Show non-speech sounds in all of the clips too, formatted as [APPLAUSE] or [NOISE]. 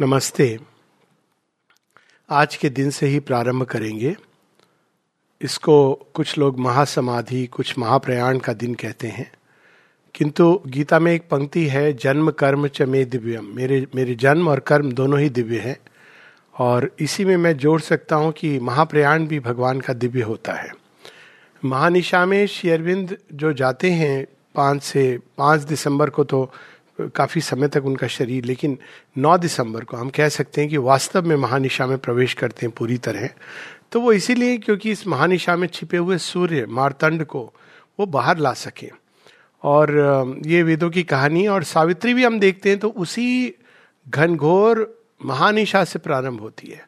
नमस्ते। आज के दिन से ही प्रारंभ करेंगे। इसको कुछ लोग महासमाधि, कुछ महाप्रयाण का दिन कहते हैं। किंतु गीता में एक पंक्ति है, जन्म, कर्म, च मे दिव्यम। मेरे मेरे जन्म और कर्म दोनों ही दिव्य हैं। और इसी में मैं जोड़ सकता हूँ कि महाप्रयाण भी भगवान का दिव्य होता है। महानिशा में शेयरविंद जो जाते हैं पाँच से, पाँच दिसंबर को तो काफ़ी समय तक उनका शरीर, लेकिन 9 दिसंबर को हम कह सकते हैं कि वास्तव में महानिशा में प्रवेश करते हैं पूरी तरह। तो वो इसीलिए क्योंकि इस महानिशा में छिपे हुए सूर्य, मारतंड को वो बाहर ला सके। और ये वेदों की कहानी और सावित्री भी हम देखते हैं तो उसी घनघोर महानिशा से प्रारंभ होती है।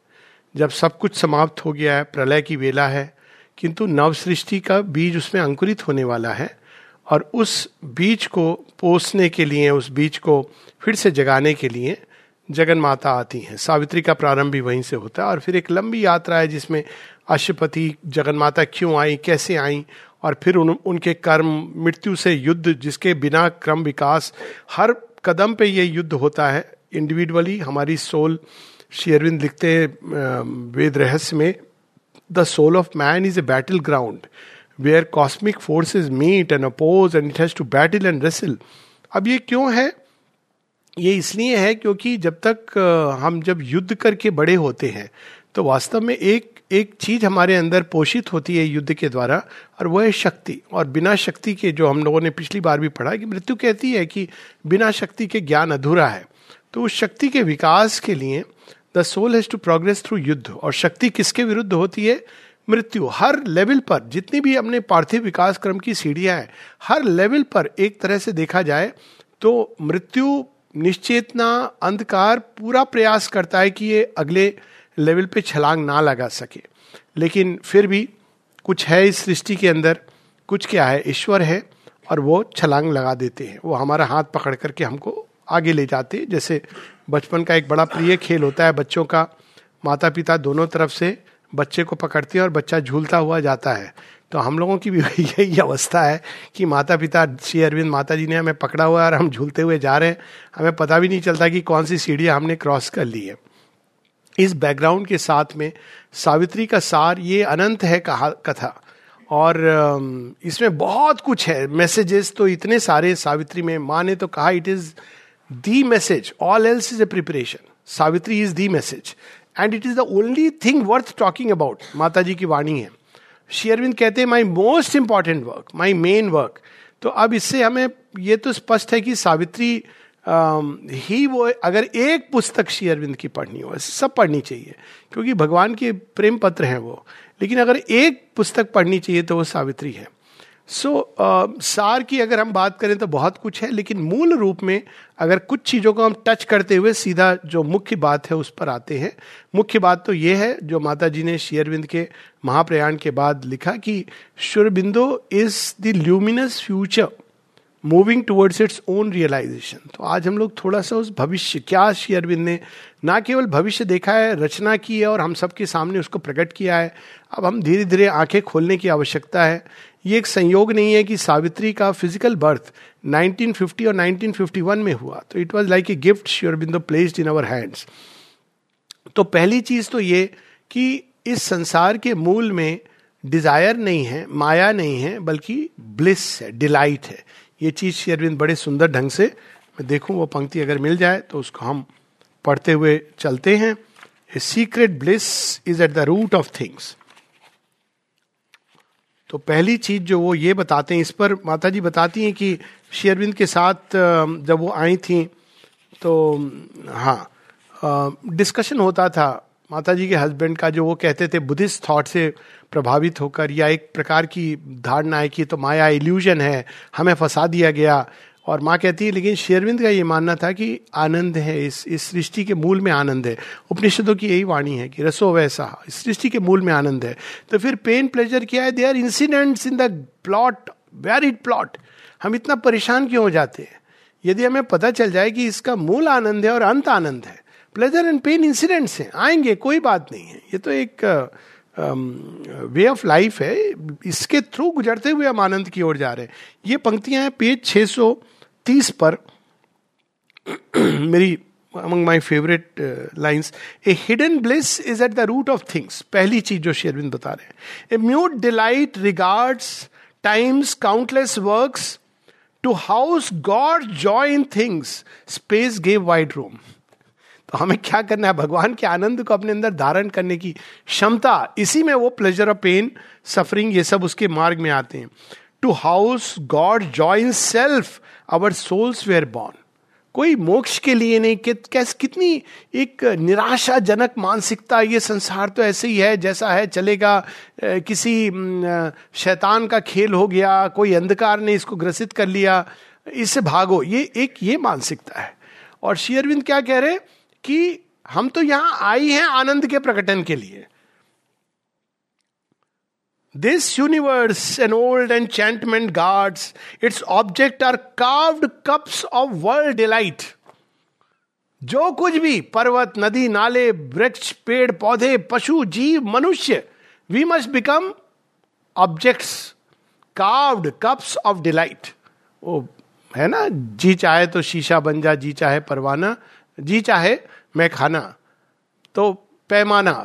जब सब कुछ समाप्त हो गया है, प्रलय की वेला है, किंतु नव सृष्टि का बीज उसमें अंकुरित होने वाला है और उस बीज को पोसने के लिए उस बीज को फिर से जगाने के लिए जगन माता आती हैं। सावित्री का प्रारंभ भी वहीं से होता है। और फिर एक लंबी यात्रा है जिसमें अशुपति जगन माता क्यों आई कैसे आई और फिर उन, उनके कर्म मृत्यु से युद्ध जिसके बिना क्रम विकास हर कदम पे ये युद्ध होता है। इंडिविजुअली हमारी सोल शेयरविंद लिखते हैं वेद रहस्य में the soul of man is a battle ground where cosmic forces meet and oppose and it has to battle and wrestle अब ये क्यों है? ये इसलिए है क्योंकि जब तक हम जब युद्ध करके बड़े होते हैं तो वास्तव में एक एक चीज़ हमारे अंदर पोषित होती है युद्ध के द्वारा, और वह है शक्ति। और बिना शक्ति के जो हम लोगों ने पिछली बार भी पढ़ा कि मृत्यु कहती है कि बिना शक्ति के ज्ञान अधूरा है। तो उस शक्ति के विकास के लिए the soul has to progress through युद्ध, और शक्ति किसके विरुद्ध होती है? मृत्यु। हर लेवल पर, जितनी भी अपने पार्थिव विकास क्रम की सीढ़ियाँ हैं, हर लेवल पर एक तरह से देखा जाए तो मृत्यु निश्चेतना अंधकार पूरा प्रयास करता है कि ये अगले लेवल पे छलांग ना लगा सके। लेकिन फिर भी कुछ है इस सृष्टि के अंदर, कुछ क्या है, ईश्वर है, और वो छलांग लगा देते हैं। वो हमारा हाथ पकड़ करके हमको आगे ले जाते जैसे बचपन का एक बड़ा प्रिय खेल होता है बच्चों का माता पिता दोनों तरफ़ से बच्चे को पकड़ती है और बच्चा झूलता हुआ जाता है। तो हम लोगों की भी [LAUGHS] यही अवस्था है कि माता पिता श्री अरविंद माता जी ने हमें पकड़ा हुआ है और हम झूलते हुए जा रहे हैं। हमें पता भी नहीं चलता कि कौन सी सीढ़ियाँ हमने क्रॉस कर ली है। इस बैकग्राउंड के साथ में सावित्री का सार ये अनंत है कहा, कथा। और इसमें बहुत कुछ है। मैसेजेस तो इतने सारे सावित्री में। माँ ने तो कहा it is the message all else is a preparation Savitri is the message and it is the only thing worth talking about माता जी की वाणी है शेयरविंद कहते हैं my most important work my main work तो अब इससे हमें ये तो स्पष्ट है कि सावित्री ही वो अगर एक पुस्तक श्री शेयरविंद की पढ़नी हो सब पढ़नी चाहिए क्योंकि भगवान के प्रेम पत्र हैं वो। लेकिन अगर एक पुस्तक पढ़नी चाहिए तो वो सावित्री है। सो so, uh, सार की अगर हम बात करें तो बहुत कुछ है लेकिन मूल रूप में अगर कुछ चीज़ों को हम टच करते हुए सीधा जो मुख्य बात है उस पर आते हैं, मुख्य बात तो ये है, जो माता जी ने शेयरविंद के महाप्रयाण के बाद लिखा कि Sri Aurobindo is the luminous future moving towards its own realisation तो आज हम लोग थोड़ा सा उस भविष्य, क्या श्री अरविंद ने ना केवल भविष्य देखा है, रचना की है और हम सबके सामने उसको प्रकट किया है, अब हम धीरे धीरे आँखें खोलने की आवश्यकता है। ये एक संयोग नहीं है कि सावित्री का फ़िज़िकल बर्थ 1950 और 1951 में हुआ। तो it was like a gift Sri Aurobindo placed in our hands तो पहली चीज़ तो ये कि इस संसार के मूल में डिज़ायर नहीं है, माया नहीं है, बल्कि ब्लिस है डिलाइट है। ये चीज़ शेरविंद बड़े सुंदर ढंग से, मैं देखूँ वो पंक्ति अगर मिल जाए तो उसको हम पढ़ते हुए चलते हैं। Secret bliss is at the root of things तो पहली चीज़ जो वो ये बताते हैं, इस पर माता जी बताती हैं कि शेयरविंद के साथ जब वो आई थी तो हाँ डिस्कशन होता था माता जी के हस्बैंड का, जो वो कहते थे बुद्धिस्ट थॉट से प्रभावित होकर, या एक प्रकार की धारणा है कि तो माया इल्यूजन है, हमें फंसा दिया गया और माँ कहती है, लेकिन शेरविंद का ये मानना था कि आनंद है, इस इस सृष्टि के मूल में आनंद है। उपनिषदों की यही वाणी है कि रसो वैसा, इस सृष्टि के मूल में आनंद है। तो फिर पेन प्लेजर क्या है? They are incidents in the plot where it plot हम इतना परेशान क्यों हो जाते हैं? यदि हमें पता चल जाए कि इसका मूल आनंद है और अंत आनंद है प्लेजर एंड पेन इंसिडेंट्स हैं, आएँगे, कोई बात नहीं है। ये तो एक वे ऑफ़ लाइफ है। इसके थ्रू गुजरते हुए हम आनंद की ओर जा रहे हैं। ये पंक्तियाँ हैं, पेज 630 पर [CLEARS THROAT] मेरी among my favourite lines A hidden bliss is at the root of things पहली चीज़ जो शेरविंद बता रहे हैं। A mute delight regards times countless works to house God joy in things space gave wide room तो हमें क्या करना है? भगवान के आनंद को अपने अंदर धारण करने की क्षमता, इसी में वो प्लेजर ऑफ़ पेन सफरिंग ये सब उसके मार्ग में आते हैं। To house God joy in self our souls were born कोई मोक्ष के लिए नहीं कि, कैस कितनी एक निराशाजनक मानसिकता ये संसार तो ऐसे ही है जैसा है चलेगा किसी शैतान का खेल हो गया कोई अंधकार ने इसको ग्रसित कर लिया इससे भागो। ये एक ये मानसिकता है। और शेयरविंद क्या कह रहे कि हम तो यहाँ आई हैं आनंद के प्रकटन के लिए। This universe, an old enchantment guards, its object are carved cups of world delight. जो कुछ भी पर्वत नदी नाले वृक्ष पेड़ पौधे पशु जीव मनुष्य we must become objects carved cups of delight वो है ना जी चाहे तो शीशा बन जा जी चाहे परवाना जी चाहे मैं खाना तो पैमाना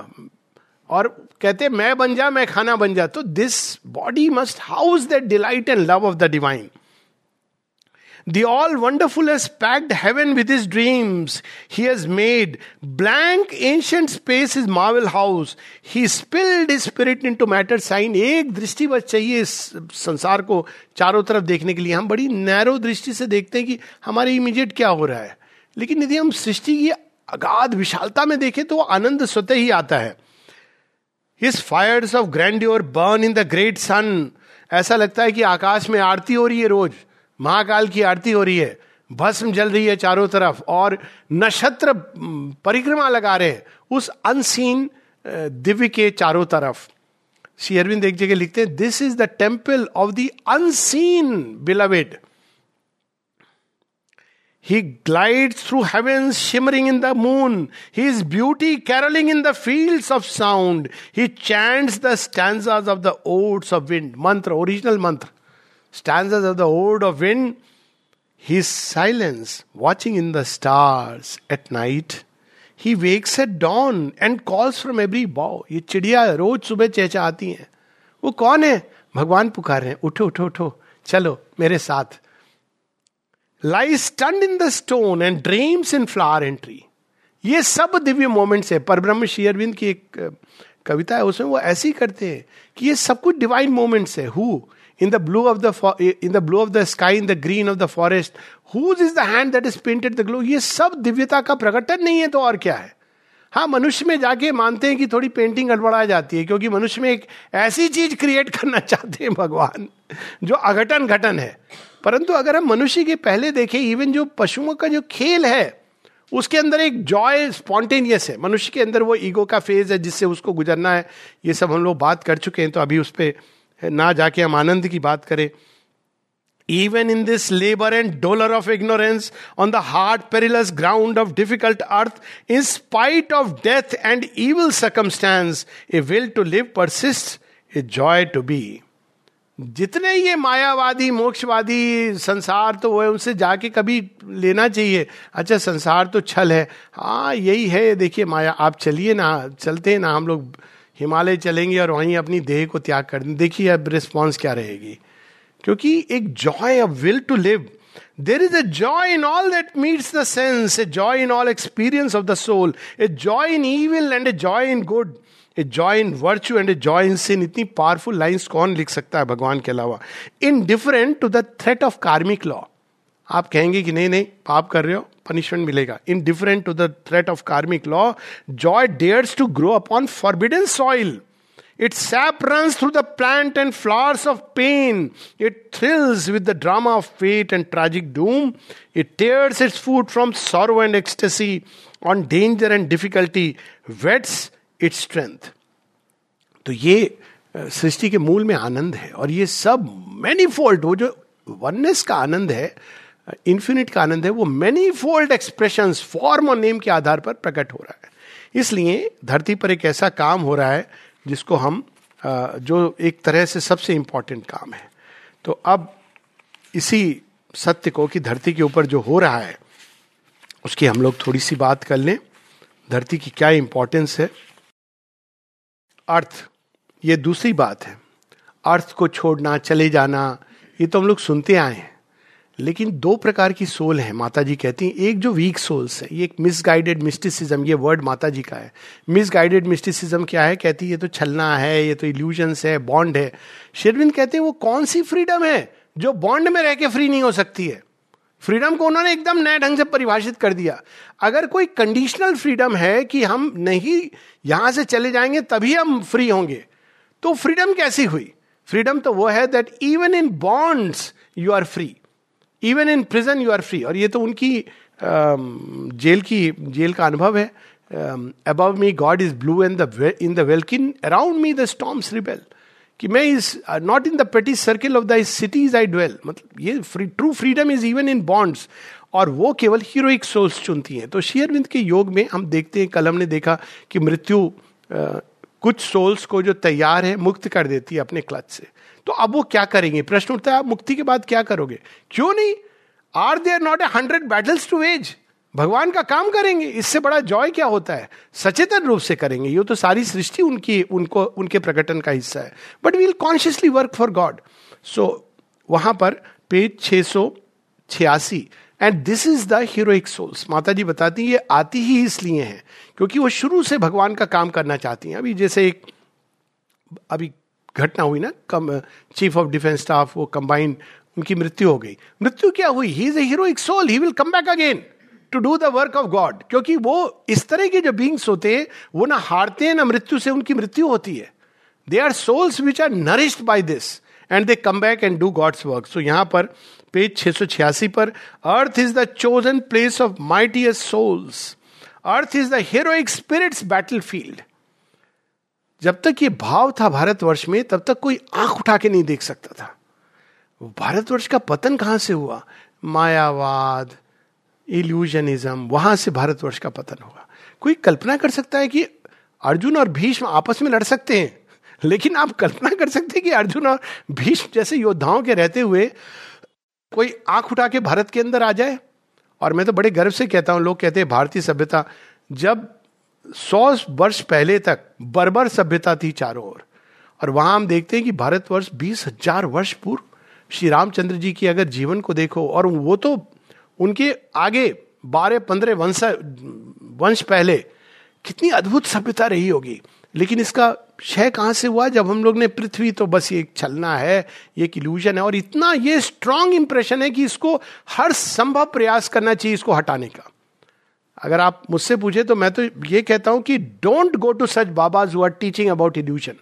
और कहते, मैं बन जा, मैं खाना बन जा तो this body must house that delight and love of the divine The all wonderful has packed heaven with his dreams. He has made blank ancient space his marvel house. He spilled his spirit into matter sign. एक दृष्टि बस चाहिए इस संसार को चारों तरफ़ देखने के लिए हम बड़ी नैरो दृष्टि से देखते हैं कि हमारे इमीडिएट क्या हो रहा है लेकिन यदि हम सृष्टि की अगाध विशालता में देखें तो आनंद स्वतः ही आता है his fires of grandeur burn in the great sun ऐसा लगता है कि आकाश में आरती हो रही है रोज। महाकाल की आरती हो रही है। भस्म जल रही है चारों तरफ़ और नक्षत्र परिक्रमा लगा रहे उस अनसीन दिव्य के चारों तरफ़। श्री अरविंद एक जगह लिखते हैं this is the temple of the unseen beloved He glides through heavens, shimmering in the moon. His beauty caroling in the fields of sound. He chants the stanzas of the odes of wind. Mantra, original mantra. Stanzas of the ode of wind. His silence, watching in the stars at night. He wakes at dawn and calls from every bough. ये चिड़िया रोज सुबह चहचहाती हैं वो कौन है भगवान पुकार रहे हैं उठो उठो उठो चलो मेरे साथ lie stunned in the stone and dreams in flower and tree ये सब दिव्य मोमेंट्स है। पर ब्रह्म शेयरविंद की एक कविता है, उसमें वो ऐसे ही करते हैं कि ये सब कुछ डिवाइन मोमेंट्स है। Who in the blue of the in the blue of the sky in the green of the forest whose is the hand that is painted the glow ये सब दिव्यता का प्रकटन नहीं है तो और क्या है? हाँ मनुष्य में जाके मानते हैं कि थोड़ी पेंटिंग गड़बड़ा जाती है, क्योंकि मनुष्य में एक ऐसी चीज़ क्रिएट करना [LAUGHS] चाहते हैं भगवान, जो अघटन घटन है। परंतु अगर हम मनुष्य के पहले देखें इवन जो पशुओं का जो खेल है उसके अंदर एक जॉय स्पॉन्टेनियस है मनुष्य के अंदर वो ईगो का फ़ेज़ है जिससे उसको गुजरना है ये सब हम लोग बात कर चुके हैं तो अभी उस पर ना जाके हम आनंद की बात करें Even in this labor and dolor of ignorance, on the hard, perilous ground of difficult earth, in spite of death and evil circumstance, a will to live persists, a joy to be. जितने ये मायावादी, मोक्षवादी संसार तो वो है, उनसे जाके कभी लेना चाहिए। अच्छा संसार तो छल है। हाँ यही है। देखिए, माया, आप चलिए ना, चलते हैं ना, हम लोग हिमालय चलेंगे और वहीं अपनी देह को त्याग कर देखिए, अब रिस्पॉन्स क्या रहेगी? क्योंकि एक joy of will to live there is a joy in all that meets the sense a joy in all experience of the soul a joy in evil and a joy in good a joy in virtue and a joy in sin इतनी powerful lines कौन लिख सकता है भगवान के अलावा? Indifferent to the threat of karmic law आप कहेंगे कि नहीं नहीं, पाप कर रहे हो पनिशमेंट मिलेगा। Indifferent to the threat of karmic law joy dares to grow upon forbidden soil it sap run through the plant and flowers of pain it thrills with the drama of fate and tragic doom it tears its food from sorrow and ecstasy on danger and difficulty whets its strength तो ये सृष्टि के मूल में आनंद है और ये सब many वो जो वननेस का आनंद है इन्फिनिट का आनंद है, वो मैनी फोल्ड एक्सप्रेशन फॉर्म और नेम के आधार पर प्रकट हो रहा है। इसलिए धरती पर एक ऐसा काम हो रहा है जिसको हम जो एक तरह से सबसे इंपॉर्टेंट काम है। तो अब इसी सत्य को कि धरती के ऊपर जो हो रहा है, उसकी हम लोग थोड़ी सी बात कर लें। धरती की क्या इंपॉर्टेंस है? अर्थ, ये दूसरी बात है। अर्थ को छोड़ना, चले जाना, ये तो हम लोग सुनते आए हैं। लेकिन दो प्रकार की सोल है माता जी कहती हैं। एक जो वीक सोल्स है, ये एक मिसगाइडेड मिस्टिसिज्म ये वर्ड माता जी का है। मिसगाइडेड मिस्टिसिज्म क्या है? कहती है, ये तो छलना है, ये तो इल्यूजन्स है बॉन्ड है। शेरविंद कहते हैं, वो कौन सी फ्रीडम है जो बॉन्ड में रह के फ्री नहीं हो सकती है? फ्रीडम को उन्होंने एकदम नए ढंग से परिभाषित कर दिया। अगर कोई कंडीशनल फ्रीडम है कि हम नहीं यहाँ से चले जाएँगे, तभी हम फ्री होंगे। तो फ्रीडम कैसी हुई? फ्रीडम तो वो है that even in bonds you are free even in prison you are free और ये तो उनकी जेल की, जेल का अनुभव है। Above me God is blue and the in the welkin around me the storms rebel कि मैं is not in the petty circle of the cities I dwell मतलब ये true freedom is even in bonds और वो केवल heroic souls चुनती हैं। तो शेयरविंद के योग में हम देखते हैं कलम ने देखा कि मृत्यु uh, कुछ सोल्स को जो तैयार है मुक्त कर देती है अपने क्लच से। तो अब वो क्या करेंगे? प्रश्न उठता है आप मुक्ति के बाद क्या करोगे? क्यों नहीं? Are there not a hundred battles to wage भगवान का काम करेंगे, इससे बड़ा जॉय क्या होता है? सचेतन रूप से करेंगे। ये तो सारी सृष्टि उनकी, उनको, उनके प्रकटन का हिस्सा है। But we'll consciously work for God so वहाँ पर पेज सौ छियासी and this is the heroic souls माता जी बताती ये आती ही इसलिए है, क्योंकि वो शुरू से भगवान का काम करना चाहती हैं। अभी जैसे एक, अभी घटना हुई ना, come chief of defence staff वो कंबाइंड उनकी मृत्यु हो गई। मृत्यु क्या हुई? He is a heroic soul he will come back again to do the work of God क्योंकि वो इस तरह के जो बींग्स होते हैं, वो ना हारते हैं, ना मृत्यु से उनकी मृत्यु होती है। They are souls which are nourished by this and they come back and do God's work so यहाँ पर पेज छह सौ छियासी पर earth is the chosen place of mightiest souls earth is the heroic spirit's battle field जब तक ये भाव था भारतवर्ष में, तब तक कोई आँख उठा के नहीं देख सकता था। भारतवर्ष का पतन कहाँ से हुआ? मायावाद इल्यूजनिज्म वहाँ से भारतवर्ष का पतन होगा। कोई कल्पना कर सकता है कि अर्जुन और भीष्म आपस में लड़ सकते हैं? लेकिन आप कल्पना कर सकते हैं कि अर्जुन और भीष्म जैसे योद्धाओं के रहते हुए कोई आँख उठा के भारत के अंदर आ जाए? और मैं तो बड़े गर्व से कहता हूँ, लोग कहते हैं भारतीय सभ्यता जब सौ वर्ष पहले तक बर्बर सभ्यता थी चारों ओर, और वहाँ हम देखते हैं कि भारतवर्ष बीस हज़ार वर्ष पूर्व श्री रामचंद्र जी की अगर जीवन को देखो, और वो तो उनके आगे बारह, पंद्रह वंश वंश पहले कितनी अद्भुत सभ्यता रही होगी। लेकिन इसका क्षय कहाँ से हुआ? जब हम लोग ने पृथ्वी तो बस ये छलना है, ये इल्यूजन है, और इतना ये स्ट्रांग इंप्रेशन है कि इसको हर संभव प्रयास करना चाहिए इसको हटाने का। अगर आप मुझसे पूछे तो मैं तो ये कहता हूँ कि don't go to such babas are teaching about illusion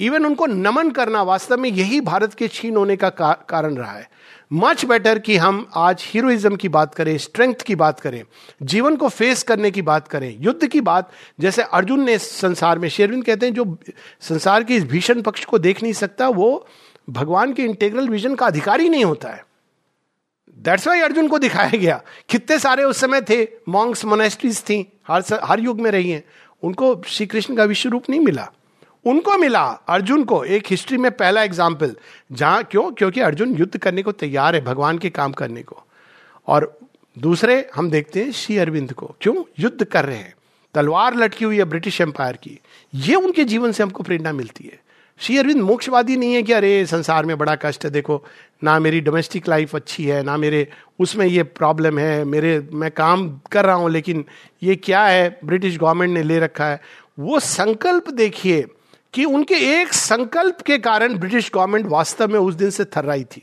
even उनको नमन करना वास्तव में यही भारत के छीन होने का कारण रहा है। मच बेटर कि हम आज हीरोइज्म की बात करें स्ट्रेंथ की बात करें, जीवन को फेस करने की बात करें, युद्ध की बात, जैसे अर्जुन ने संसार में शेरविंद कहते हैं, जो संसार के इस भीषण पक्ष को देख नहीं सकता, वो भगवान के इंटेग्रल विजन का अधिकारी नहीं होता है। दैट्स वाई अर्जुन को दिखाया गया। कितने सारे उस समय थे मॉन्ग्स मोनेस्ट्रीज थी, हर हर युग में रही हैं। उनको श्री कृष्ण का विश्व रूप नहीं मिला। उनको मिला अर्जुन को, एक हिस्ट्री में पहला एग्ज़ाम्पल जहाँ क्यों? क्योंकि अर्जुन युद्ध करने को तैयार है, भगवान के काम करने को। और दूसरे, हम देखते हैं श्री अरविंद को। क्यों? युद्ध कर रहे हैं। तलवार लटकी हुई है ब्रिटिश एम्पायर की। ये उनके जीवन से हमको प्रेरणा मिलती है। श्री अरविंद मोक्षवादी नहीं है कि अरे, संसार में बड़ा कष्ट है, देखो, ना मेरी डोमेस्टिक लाइफ अच्छी है, ना मेरे, उसमें ये प्रॉब्लम है, मेरे, मैं काम कर रहा हूँ, लेकिन ये क्या है? ब्रिटिश गवर्नमेंट ने ले रखा है। वो संकल्प देखिए कि उनके एक संकल्प के कारण ब्रिटिश गवर्नमेंट वास्तव में उस दिन से थर्राई थी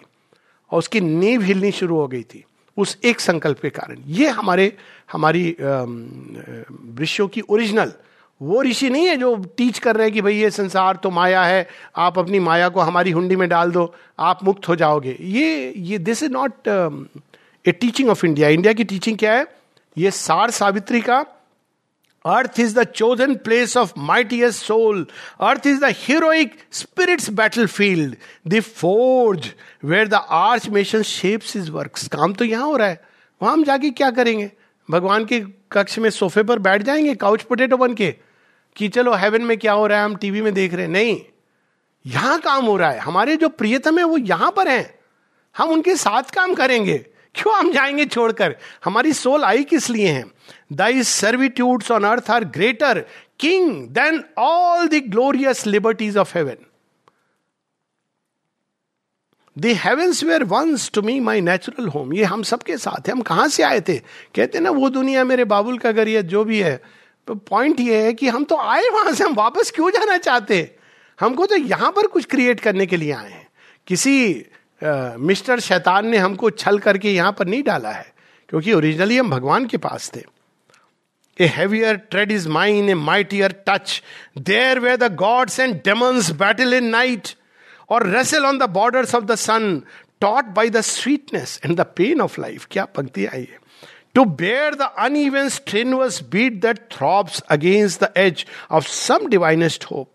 और उसकी नींव हिलनी शुरू हो गई थी, उस एक संकल्प के कारण। ये हमारे, हमारी ऋषियों की ओरिजिनल। वो ऋषि नहीं है जो टीच कर रहे हैं कि भाई ये संसार तो माया है, आप अपनी माया को हमारी हुंडी में डाल दो, आप मुक्त हो जाओगे। ये ये this is not a teaching of India India की टीचिंग क्या है? ये सार सावित्री का earth is the chosen place of mightiest soul earth is the heroic spirit's battle field the forge where the archmason shapes his work काम तो यहाँ हो रहा है। वहाँ हम जाके क्या करेंगे? भगवान के कक्ष में सोफे पर बैठ जाएँगे काउच पोटेटो बन के, कि चलो हेवन में क्या हो रहा है, हम टीवी में देख रहे हैं। नहीं। यहाँ काम हो रहा है। हमारे जो प्रियतम है, वो यहाँ पर हैं। हम उनके साथ काम करेंगे। क्यों हम जाएँगे छोड़कर? हमारी सोल आई किस लिए है? Thy servitudes on earth are greater king than all the glorious liberties of heaven the heavens were once to me my natural home ये हम सबके साथ है। हम कहाँ से आए थे? कहते ना, वो दुनिया मेरे बाबुल का घर या जो भी है। तो पॉइंट ये है कि हम तो आए वहाँ से। हम वापस क्यों जाना चाहते? हमको तो यहाँ पर कुछ क्रिएट करने के लिए आए हैं। किसी मिस्टर शैतान ने हमको छल करके यहाँ पर नहीं डाला है, क्योंकि ओरिजिनली हम भगवान के पास थे। A heavier tread is mine a mightier touch there where the gods and demons battle in night और wrestle on the borders of the sun taught by the sweetness and the pain of life क्या पंक्ति आई है? To bear the uneven strenuous beat that throbs against the edge of some divinest hope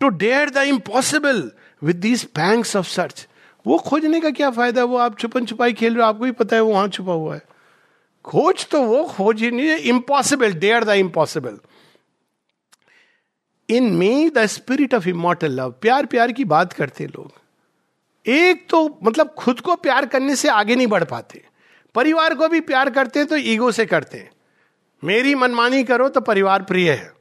to dare the impossible with these banks of search वो खोजने का क्या फ़ायदा? वो आप छुपन छुपाई खेल रहे हो, आपको भी पता है वो वहाँ छुपा हुआ है। खोज तो वो, खोज ही नहीं है impossible dare the impossible in me the spirit of immortal love प्यार प्यार की बात करते लोग। एक तो मतलब खुद को प्यार करने से आगे नहीं बढ़ पाते। परिवार को भी प्यार करते हैं तो ईगो से करते हैं। मेरी मनमानी करो तो परिवार प्रिय है।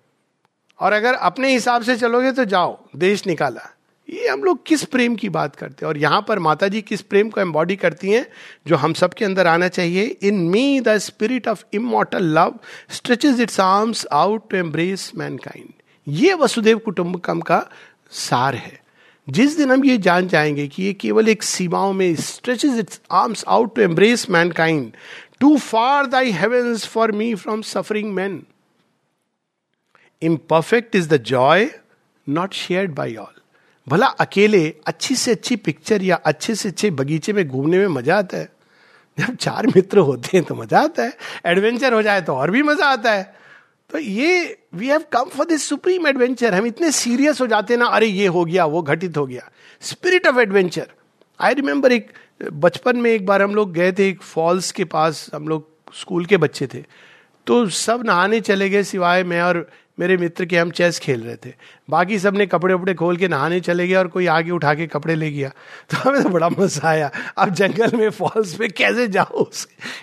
और अगर अपने हिसाब से चलोगे तो जाओ, देश निकाला। ये हम लोग किस प्रेम की बात करते हैं? और यहाँ पर माता जी किस प्रेम को एम्बॉडी करती हैं, जो हम सबके अंदर आना चाहिए। In me the spirit of immortal love stretches its arms out to embrace mankind ये वसुदेव कुटुंबकम का सार है। जिस दिन हम ये जान जाएँगे कि ये केवल एक सीमाओं में stretches its arms out to embrace mankind too far thy heavens for me from suffering man imperfect is the joy not shared by all भला अकेले अच्छी से अच्छी पिक्चर या अच्छे से अच्छे बगीचे में घूमने में मज़ा आता है? जब चार मित्र होते हैं तो मज़ा आता है। एडवेंचर हो जाए तो और भी मज़ा आता है। तो ये we have come for this supreme adventure हम इतने सीरियस हो जाते हैं ना, अरे ये हो गया, वो घटित हो गया। Spirit of adventure I remember एक, बचपन में एक बार हम लोग गए थे एक फॉल्स के पास, हम लोग स्कूल के बच्चे थे। तो सब नहाने चले गए सिवाय मैं और मेरे मित्र के हम चेस खेल रहे थे। बाकी सबने कपड़े वपड़े खोल के नहाने चले गए और कोई आगे उठा के कपड़े ले गया। तो हमें तो बड़ा मज़ा आया। अब जंगल में, फॉल्स पे कैसे जाओ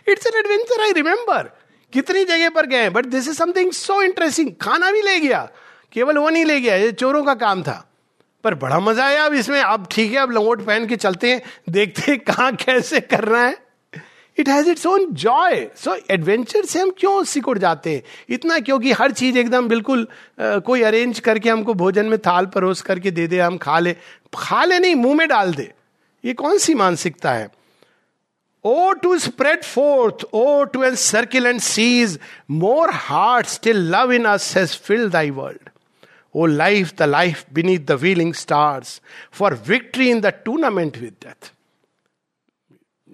it's an adventure I remember कितनी जगह पर गए but this is something so interesting खाना भी ले गया। केवल वो नहीं ले गया, ये चोरों का काम था। पर बड़ा मज़ा आया अब इसमें। अब ठीक है, अब लंगोट पहन के चलते हैं। देखते हैं कहाँ, कैसे करना है। It has its own joy so adventure से हम क्यों सिकुड़ जाते हैं? इतना क्योंकि हर चीज़ एकदम बिल्कुल uh, कोई अरेंज करके हमको भोजन में थाल परोस करके दे दे हम खा ले। खा ले नहीं मुँह में डाल दे। ये कौन सी मानसिकता है? O to spread forth O to encircle and seize more heart still love in us has filled thy world O life the life beneath the wheeling stars for victory in the tournament with death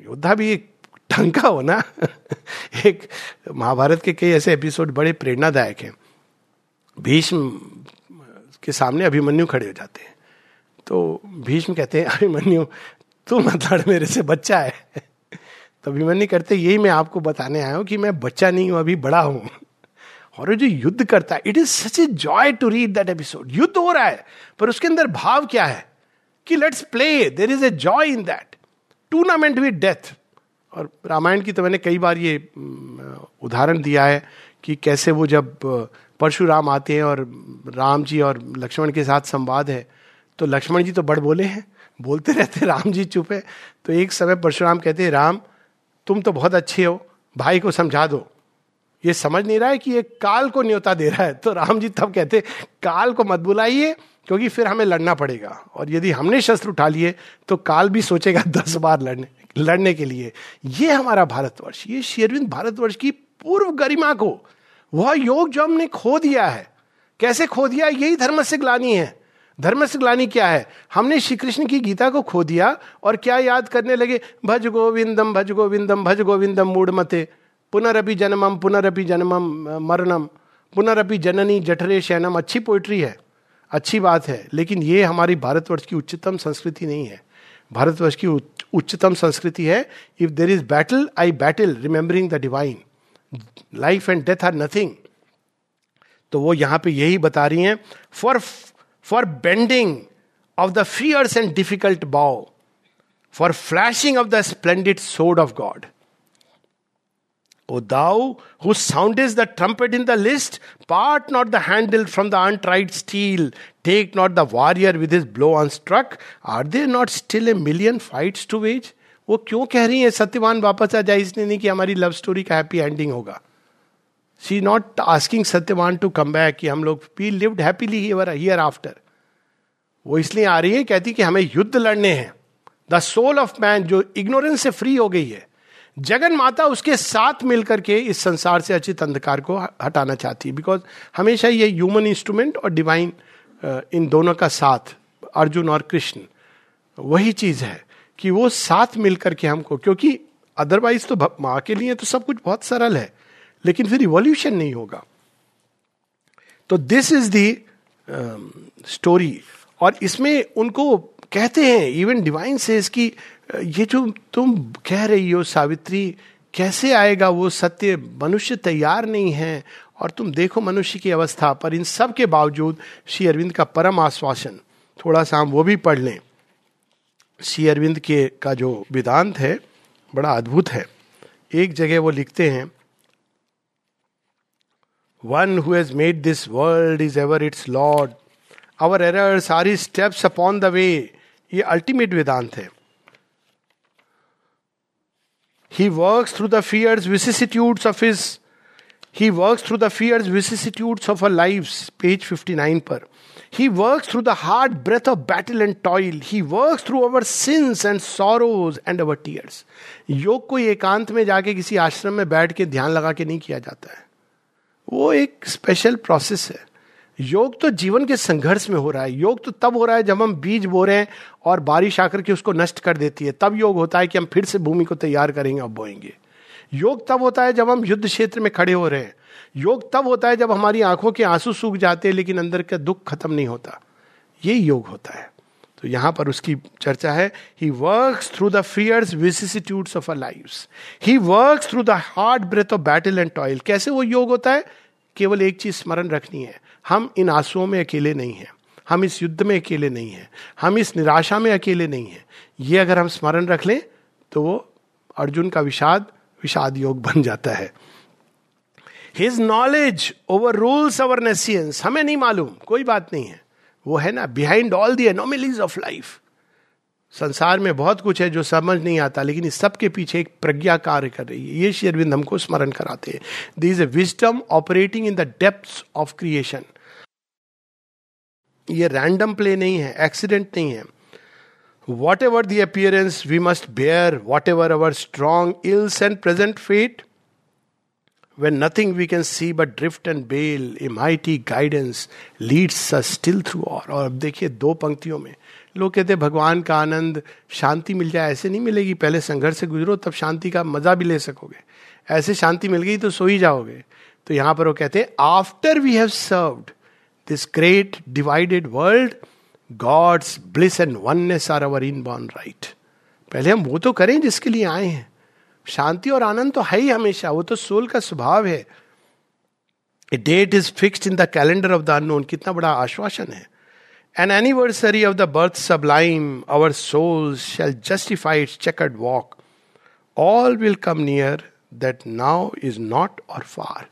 योद्धा भी एक ढंग का हो ना। [LAUGHS] एक महाभारत के कई ऐसे एपिसोड बड़े प्रेरणादायक हैं। भीष्म के सामने अभिमन्यु खड़े हो जाते हैं। तो भीष्म कहते हैं, अभिमन्यु, तू मत लड़, मेरे से बच्चा है। [LAUGHS] तो अभिमन्यु करते यही मैं आपको बताने आया हूँ कि मैं बच्चा नहीं हूँ, अभी बड़ा हूँ। [LAUGHS] और जो युद्ध करता है it is such a joy to read that episode युद्ध हो रहा है, पर उसके अंदर भाव क्या है? कि let's play there is a joy in that tournament with death और रामायण की तो मैंने कई बार ये उदाहरण दिया है कि कैसे वो जब परशुराम आते हैं और राम जी और लक्ष्मण के साथ संवाद है तो लक्ष्मण जी तो बड़ बोले हैं, बोलते रहते राम जी चुप है तो एक समय परशुराम कहते हैं, राम, तुम तो बहुत अच्छे हो, भाई को समझा दो। ये समझ नहीं रहा है कि ये काल को न्योता दे रहा है तो राम जी तब कहते काल को मत बुलाइए क्योंकि फिर हमें लड़ना पड़ेगा। और यदि हमने शस्त्र उठा लिए तो काल भी सोचेगा [LAUGHS] दस बार लड़ने लड़ने के लिए। ये हमारा भारतवर्ष, ये शेरविंद भारतवर्ष की पूर्व गरिमा को, वह योग जो हमने खो दिया है। कैसे खो दिया? यही धर्म से ग्लानी है। धर्म से ग्लानी क्या है? हमने श्री कृष्ण की गीता को खो दिया और क्या याद करने लगे? भज गोविंदम भज गोविंदम भज गोविंदम मूड मते। पुनरअपि जन्मम पुनरअपि जन्मम मरणम। पुनरअपि जननी जठरे शैनम अच्छी पोइट्री है। अच्छी बात है, लेकिन ये हमारी भारतवर्ष की उच्चतम संस्कृति नहीं है। भारतवर्ष की उच्चतम संस्कृति है if there is battle I battle remembering the divine life and death are nothing तो वो यहाँ पे यही बता रही हैं for for bending of the fierce and difficult bow for flashing of the splendid sword of God O thou who soundest the trumpet in the list, part not the handle from the untried steel, take not the warrior with his blow unstruck. Are there not still a million fights to wage? वो क्यों कह रही है सत्यवान वापस आ जाए इसने नहीं कि हमारी लव स्टोरी का हैप्पी एंडिंग होगा she not asking Satyavan to come back कि हम लोग we lived happily here after वो इसलिए आ रही है कहती कि हमें युद्ध लड़ने हैं द सोल ऑफ़ मैन जो इग्नोरेंस से फ्री हो गई है जगन माता उसके साथ मिलकर के इस संसार से अचित अंधकार को हटाना चाहती है। बिकॉज़ हमेशा ये ह्यूमन इंस्ट्रूमेंट और डिवाइन इन दोनों का साथ, अर्जुन और कृष्ण, वही चीज़ है कि वो साथ मिलकर के हमको, क्योंकि अदरवाइज़ तो माँ के लिए तो सब कुछ बहुत सरल है, लेकिन फिर इवोल्यूशन नहीं होगा। तो दिस इज़ दी स्टोरी और इसमें उनको कहते हैं इवन डिवाइन से इसकी ये जो तुम कह रही हो सावित्री, कैसे आएगा वो सत्य? मनुष्य तैयार नहीं है और तुम देखो मनुष्य की अवस्था पर इन सब के बावजूद श्री अरविंद का परम आश्वासन। थोड़ा सा हम वो भी पढ़ लें। श्री अरविंद के का जो वेदांत है, बड़ा अद्भुत है। एक जगह वो लिखते हैं one who has made this world is ever its lord our errors are steps upon the way ये अल्टीमेट वेदांत है। He work through the fierce vicissitudes of his he work through the fierce vicissitudes of a life page 59 पर he work through the hard breath of battle and toil he work through our sins and sorrows and our tears योग कोई एकांत में जाके किसी आश्रम में बैठ के ध्यान लगा के नहीं किया जाता है। वो एक स्पेशल प्रोसेस है। योग तो जीवन के संघर्ष में हो रहा है। योग तो तब हो रहा है जब हम बीज बो रहे हैं और बारिश आकर के उसको नष्ट कर देती है। तब योग होता है कि हम फिर से भूमि को तैयार करेंगे और बोएँगे। योग तब होता है जब हम युद्ध क्षेत्र में खड़े हो रहे हैं। योग तब होता है जब हमारी आँखों के आँसू सूख जाते हैं, लेकिन अंदर का दुख खत्म नहीं होता। ये योग होता है। तो यहाँ पर उसकी चर्चा है। He work through the fierce vicissitudes of a life he work through the hard breath of battle and toil कैसे वो योग होता है? केवल एक चीज़ स्मरण रखनी है। हम इन आंसुओं में अकेले नहीं हैं। हम इस युद्ध में अकेले नहीं हैं। हम इस निराशा में अकेले नहीं हैं। ये अगर हम स्मरण रख लें तो वो अर्जुन का विषाद विषाद योग बन जाता है। His knowledge overrules our nescience हमें नहीं मालूम। कोई बात नहीं है। वो है ना behind all the anomalies of life संसार में बहुत कुछ है जो समझ नहीं आता, लेकिन इस सब के पीछे एक प्रज्ञा कार्य कर रही है। ये शेरविंद हमको स्मरण कराते हैं। The is a wisdom operating in the depth of creation ये रैंडम प्ले नहीं है एक्सीडेंट नहीं है। Whatever the appearance we must bear whatever our strong ills and present fate when nothing we can see but drift and bale a mighty guidance leads still through और अब देखिए दो पंक्तियों में, लोग कहते भगवान का आनंद शांति मिल जाए, ऐसे नहीं मिलेगी। पहले संघर्ष से गुजरो, तब शांति का मज़ा भी ले सकोगे। ऐसे शांति मिल गई तो सो ही जाओगे। तो यहाँ पर वो कहते हैं after we have served this great divided world God's bliss and oneness are our inborn right पहले हम वो तो करें जिसके लिए आए हैं। शांति और आनंद तो है ही हमेशा वो तो सोल का स्वभाव है। Date is fixed in the calendar of the unknown कितना बड़ा आश्वासन है। Anniversary of the birth sublime, our souls shall justify its checkered walk. All will come near that now is not or far.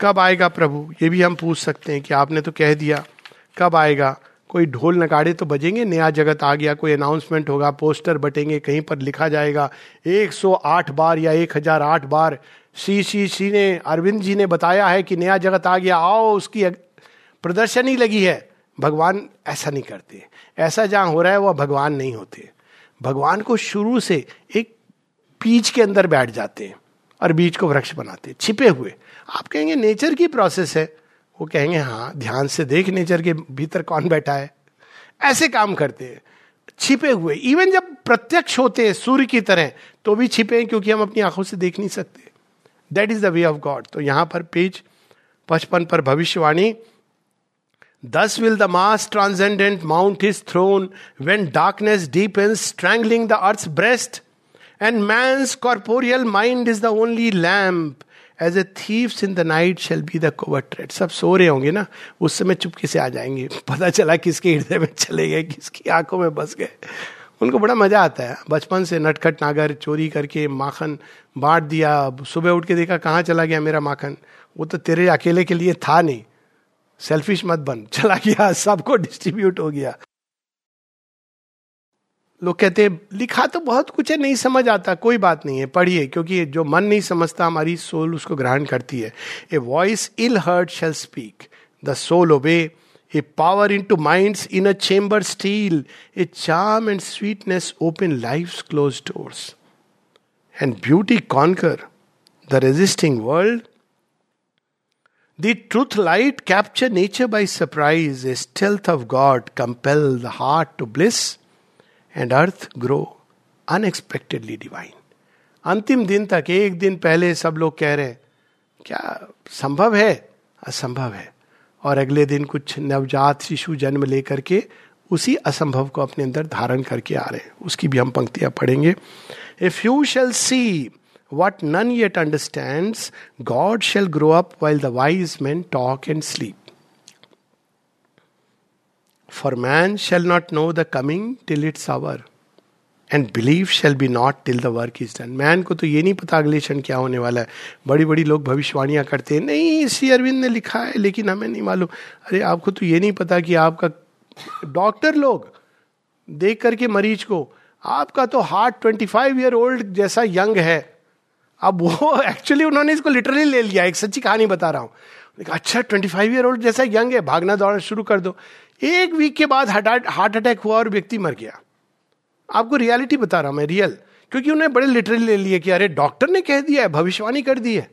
कब आएगा प्रभु? ये भी हम पूछ सकते हैं कि आपने तो कह दिया, कब आएगा? कोई ढोल नगाड़े तो बजेंगे? नया जगत आ गया, कोई अनाउंसमेंट होगा पोस्टर बटेंगे, कहीं पर लिखा जाएगा 108 बार या 1008 बार सी सी सी ने, अरविंद जी ने बताया है कि नया जगत आ गया, आओ उसकी प्रदर्शनी लगी है। भगवान ऐसा नहीं करते। ऐसा जहाँ हो रहा है, वह भगवान नहीं होते। भगवान को शुरू से एक बीज के अंदर बैठ जाते हैं और बीज को वृक्ष बनाते छिपे हुए। आप कहेंगे नेचर की प्रोसेस है। वो कहेंगे हाँ ध्यान से देख नेचर के भीतर कौन बैठा है? ऐसे काम करते हैं। छिपे हुए। इवन जब प्रत्यक्ष होते हैं सूर्य की तरह तो भी छिपे हैं क्योंकि हम अपनी आँखों से देख नहीं सकते। That is the way of God तो यहाँ पर पेज पचपन पर भविष्यवाणी। Thus will the mass transcendent mount his throne when darkness deepens, strangling the earth breast and man's corporeal mind is the only lamp. As a thieves in the night shall be the covert tread सब सो रहे होंगे ना, उस समय चुपके से आ जाएँगे। पता चला किसके हृदय में चले गए, किसकी आँखों में बस गए। उनको बड़ा मज़ा आता है। बचपन से नटखट नागर, चोरी करके माखन बांट दिया। सुबह उठ के देखा, कहाँ चला गया मेरा माखन? वो तो तेरे अकेले के लिए था नहीं। सेल्फिश मत बन। चला गया, सबको डिस्ट्रीब्यूट हो गया। लोग कहते हैं, लिखा तो बहुत कुछ है, नहीं समझ आता, कोई बात नहीं है, पढ़िए, क्योंकि जो मन नहीं समझता, हमारी सोल उसको ग्रहण करती है। A voice ill heard shall speak the soul obey a power into mind in a chamber steal a charm and sweetness open life close doors and beauty conquer the resisting world the truth light capture nature by surprise a stealth of God compel the heart to bliss and earth grow unexpectedly divine अंतिम दिन तक, एक दिन पहले सब लोग कह रहे हैं, क्या संभव है? असंभव है. और अगले दिन कुछ नवजात शिशु जन्म लेकर के उसी असंभव को अपने अंदर धारण करके आ रहे हैं। उसकी भी हम पंक्तियाँ पढ़ेंगे। If you shall see what none yet understand God shall grow up while the wise man talk and sleep for man shall not know the coming till its hour and believe shall be not till the work is done man को तो ये नहीं पता अगले क्षण क्या होने वाला है। बड़ी बड़ी लोग भविष्यवाणियाँ करते हैं। नहीं, श्री अरविंद ने लिखा है, लेकिन हमें नहीं मालूम। अरे, आपको तो ये नहीं पता कि आपका डॉक्टर लोग देख करके मरीज़ को, आपका तो heart twenty five year old जैसा यंग है। अब वो एक्चुअली उन्होंने इसको लिटरली ले लिया, एक सच्ची कहानी बता रहा हूँ। अच्छा ट्वेंटी फाइव ईयर ओल्ड जैसा यंग है भागना दौड़ना शुरू कर दो। एक वीक के बाद हार्ट अटैक हुआ और व्यक्ति मर गया। आपको रियलिटी बता रहा हूँ मैं रियल क्योंकि उन्हें बड़े लिटरली ले लिए कि अरे डॉक्टर ने कह दिया है, भविष्यवाणी कर दी है।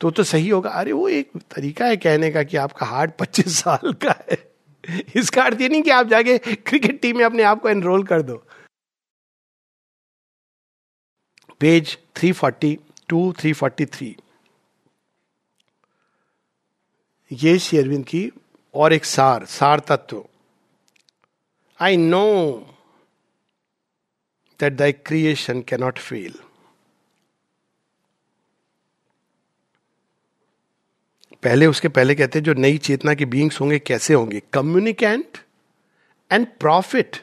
तो तो सही होगा। अरे, वो एक तरीका है कहने का कि आपका हार्ट पच्चीस साल का है। इसका अर्थ ये नहीं कि आप जाके क्रिकेट टीम में अपने आप को एनरोल कर दो। पेज 342 343 ये शेरविंद की और एक सार सार तत्व। I know that thy creation cannot fail. पहले उसके पहले कहते हैं, जो नई चेतना के बींग्स होंगे, कैसे होंगे? Communicant and prophet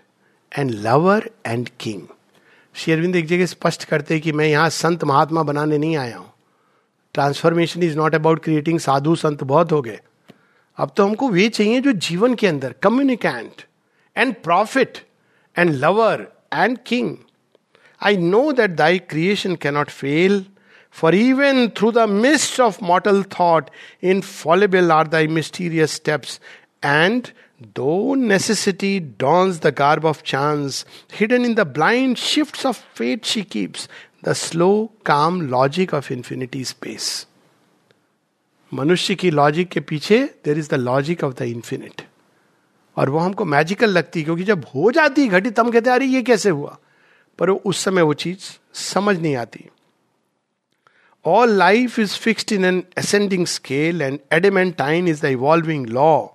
and lover and king शेरविंद एक जगह स्पष्ट करते हैं कि मैं यहाँ संत महात्मा बनाने नहीं आया हूँ। Transformation is not about creating sadhu sant बहुत हो गए। अब तो हमको वे चाहिए जो जीवन के अंदर communicant and prophet and lover and king I know that thy creation cannot fail for even through the mist of mortal thought infallible are thy mysterious steps and though necessity dons the garb of chance hidden in the blind shift of fate she keeps the slow calm logic of infinity space मनुष्य की logic के पीछे there is the logic of the infinite और वो हमको magical लगती है, क्योंकि जब हो जाती घटित हम कहते अरे, ये कैसे हुआ? पर उस समय वो चीज़ समझ नहीं आती। All life is fixed in an ascending scale and adamantine is the evolving law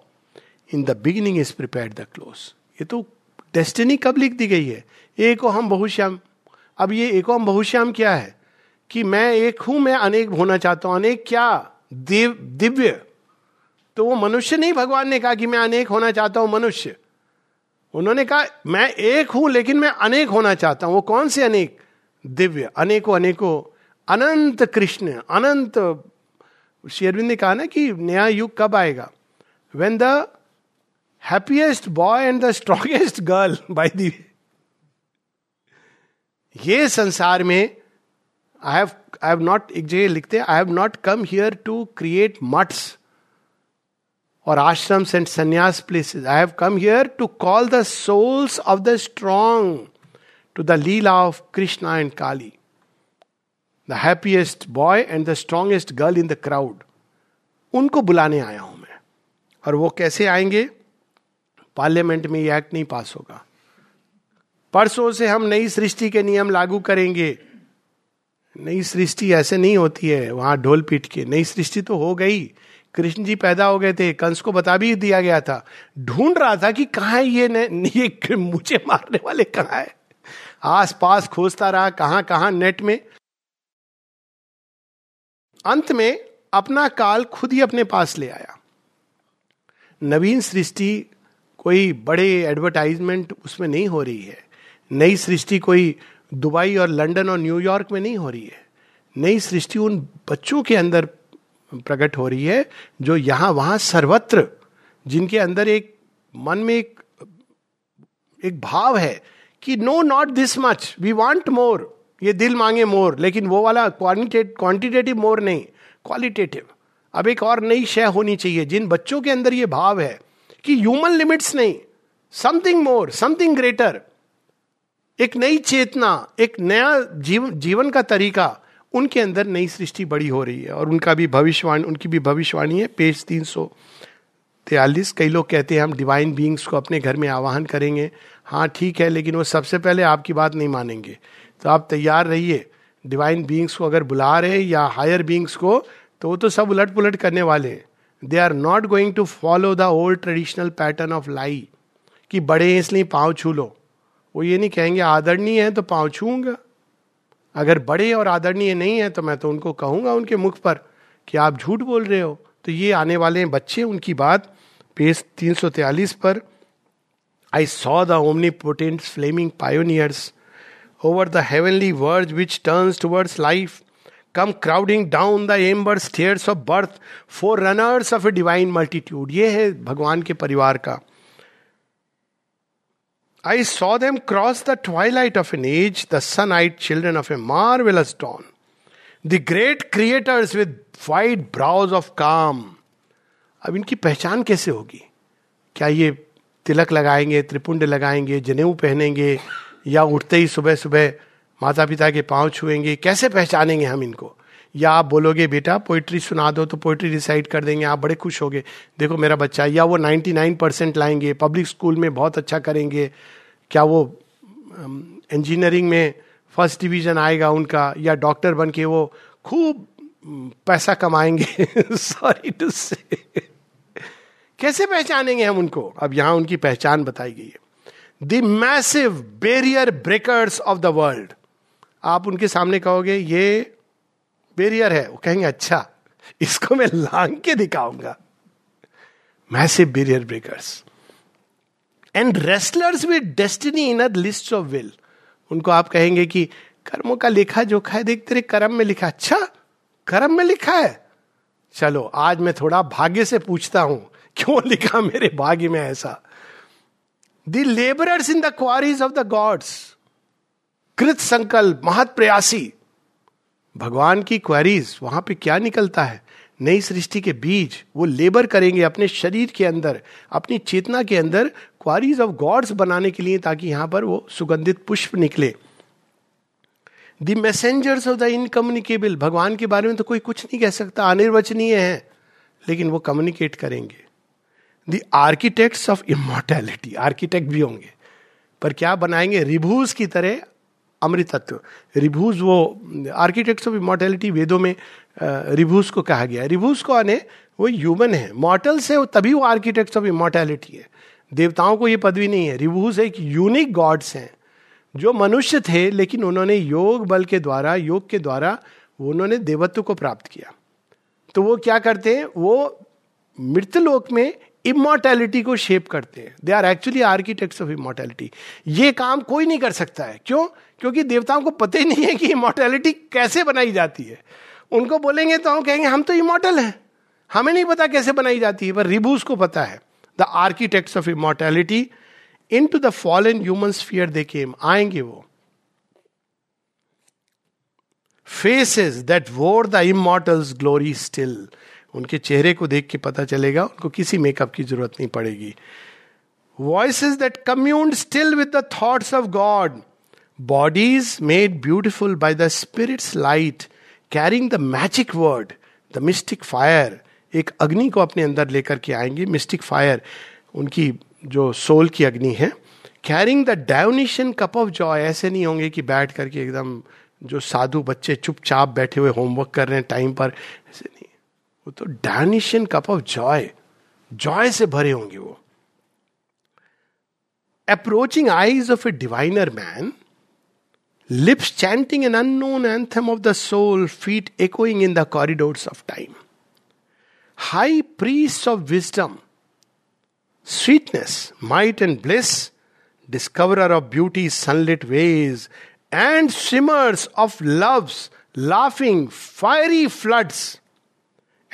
in the beginning is prepare the close ये तो डेस्टिनी कब लिख दी गई है? एक हम बहुश्याम। अब ये एक हम बहुश्याम क्या है? कि मैं एक हूँ, मैं अनेक होना चाहता हूँ, अनेक क्या? दिव, दिव्य। तो वो मनुष्य नहीं, भगवान ने कहा कि मैं अनेक होना चाहता हूँ मनुष्य। उन्होंने कहा, मैं एक हूँ, लेकिन मैं अनेक होना चाहता हूँ। वो कौन से अनेक? दिव्य। अनेको अनेको। अनंत कृष्ण, अनंत। शेरविंद ने कहा ना कि नया युग कब आएगा? When the happiest boy and the strongest girl by the. ये संसार में I have I have not एक जगह लिखते I have not come here to create maths और ashram and sannyas places I have come here to call the souls of the strong to the lila of Krishna and Kali the happiest boy and the strongest girl in the crowd उनको बुलाने आया हूँ मैं। और वो कैसे आएँगे? Parliament में ये एक्ट नहीं पास होगा। परसों से हम नई सृष्टि के नियम लागू करेंगे। नई सृष्टि ऐसे नहीं होती है, वहाँ ढोल पीट के। नई सृष्टि तो हो गई। कृष्ण जी पैदा हो गए थे, कंस को बता भी दिया गया था। ढूंढ रहा था कि कहा है ये [LAUGHS] ये मुझे मारने वाले कहा है? आस पास खोजता रहा, कहाँ कहाँ नेट में। अंत में अपना काल खुद ही अपने पास ले आया। नवीन सृष्टि कोई बड़े एडवर्टाइजमेंट उसमें नहीं हो रही है। नई सृष्टि कोई दुबई और लंदन और न्यूयॉर्क में नहीं हो रही है। नई सृष्टि उन बच्चों के अंदर प्रकट हो रही है, जो यहाँ, वहाँ सर्वत्र, जिनके अंदर एक मन में एक एक भाव है कि no not this much we want more ये दिल मांगे मोर लेकिन वो वाला क्वांटिटेटिव मोर नहीं क्वालिटेटिव अब एक और नई शय होनी चाहिए, जिन बच्चों के अंदर ये भाव है कि ह्यूमन लिमिट्स नहीं समथिंग मोर समथिंग ग्रेटर एक नई चेतना एक नया जीव, जीवन का तरीका उनके अंदर नई सृष्टि बड़ी हो रही है और उनका भी भविष्यवाणी उनकी भी भविष्यवाणी है। पेज तीन सौ तैतालीस कई लोग कहते हैं हम डिवाइन बींग्स को अपने घर में आवाहन करेंगे। हाँ ठीक है लेकिन वो सबसे पहले आपकी बात नहीं मानेंगे। तो आप तैयार रहिए। डिवाइन बींग्स को अगर बुला रहे या हायर बींग्स को तो वो तो सब उलट पुलट करने वाले हैं। They are not going to follow the old traditional pattern of lie कि बड़े हैं इसलिए पाँव छू लो। वो ये नहीं कहेंगे आदरणीय है तो पाँव छूँगा अगर बड़े और आदरणीय नहीं है तो मैं तो उनको कहूँगा उनके मुख पर कि आप झूठ बोल रहे हो। तो ये आने वाले हैं बच्चे उनकी बात पेज तीन सौ पर। I saw the omnipotent flaming pioneers over the heavenly verge which turns towards life, come crowding down the ember of birth birth, runners of a divine multitude ये है भगवान के परिवार का। I saw them cross the twilight of an age, the sun eyed children of a marvelous dawn. The great creators with wide brows of calm. अब इनकी पहचान कैसे होगी क्या ये तिलक लगाएँगे त्रिपुंड लगाएँगे जनेऊ पहनेंगे या उठते ही सुबह सुबह माता पिता के पाँव छुएँगे कैसे पहचानेंगे हम इनको या आप बोलोगे, बेटा पोइट्री सुना दो तो पोइट्री डिसाइड कर देंगे, आप बड़े खुश होगे। देखो मेरा बच्चा, या वो 99 परसेंट लाएँगे पब्लिक स्कूल में बहुत अच्छा करेंगे। क्या वो इंजीनियरिंग में फ़र्स्ट डिवीज़न आएगा उनका, या डॉक्टर बन के वो खूब पैसा कमाएँगे? सॉरी टू से कैसे पहचानेंगे हम उनको? अब यहाँ उनकी पहचान बताई गई है। The massive barrier breakers of the world आप उनके सामने कहोगे, ये बेरियर है। वो कहेंगे अच्छा इसको मैं लांग के दिखाऊँगा। Massive barrier breakers and wrestlers with destiny in list of will उनको आप कहेंगे कि, कर्मों का लिखा जोखा है देख तेरे कर्म में लिखा। अच्छा कर्म में लिखा है? चलो, आज मैं थोड़ा भाग्य से पूछता हूँ। क्यों लिखा मेरे भाग्य में ऐसा? The labourers in the quarries of the gods कृत संकल्प, महत प्रयासी। भगवान की क्वारीज वहाँ पे क्या निकलता है? नई सृष्टि के बीज, वो लेबर करेंगे अपने शरीर के अंदर, अपनी चेतना के अंदर क्वारीज ऑफ़ गॉड्स बनाने के लिए ताकि यहाँ पर वो सुगंधित पुष्प निकले। The messengers of the incommunicable भगवान के बारे में तो कोई कुछ नहीं कह सकता, अनिर्वचनीय है, लेकिन वो कम्युनिकेट करेंगे। The architects of immortality architect भी होंगे, पर क्या बनाएँगे? रिभूज की तरह अमृतत्व। रिभूज वो आर्किटेक्ट्स ऑफ़ इमोर्टैलिटी वेदों में रिभूज को कहा गया रिभूज को आने, वो ह्यूमन है। मॉर्टल्स है तभी वो आर्किटेक्ट्स ऑफ़ इमोर्टैलिटी है। देवताओं को ये पदवी नहीं है। रिभूज एक यूनिक गॉड्स हैं, जो मनुष्य थे, लेकिन उन्होंने योग बल के द्वारा, योग के द्वारा उन्होंने देवत्व को प्राप्त किया। तो वो क्या करते हैं? वो मृतलोक में इमोर्टैलिटी को शेप करते हैं। They are actually architects of immortality ये काम कोई नहीं कर सकता है। क्यों? क्योंकि देवताओं को पता ही नहीं है कि इमोर्टैलिटी कैसे बनाई जाती है। उनको बोलेंगे तो हम कहेंगे, हम तो इमोर्टल हैं। हमें नहीं पता कैसे बनाई जाती है, पर रिबूस को पता है। The architects of immortality into the fallen human sphere they came आएँगे वो। Faces that wore the immortal's glory still उनके चेहरे को देख के पता चलेगा, उनको किसी मेकअप की ज़रूरत नहीं पड़ेगी। Voice that commune still with the thoughts of God bodies made beautiful by the spirit's light carrying the magic word the mystic fire एक अग्नि को अपने अंदर लेकर के आएँगे मिस्टिक फायर उनकी जो सोल की अग्नि है carrying the Dionysian cup of joy ऐसे नहीं होंगे कि बैठ करके एकदम जो साधु बच्चे चुपचाप बैठे हुए होमवर्क कर रहे हैं टाइम पर वो तो Dionysian cup of joy joy से भरे होंगे वो। Approaching eyes of a diviner man lips chanting an unknown anthem of the soul feet echoing in the corridors of time high priest of wisdom sweetness might and bliss discoverer of beauty's sunlit ways, and swimmers of love's laughing, fiery floods,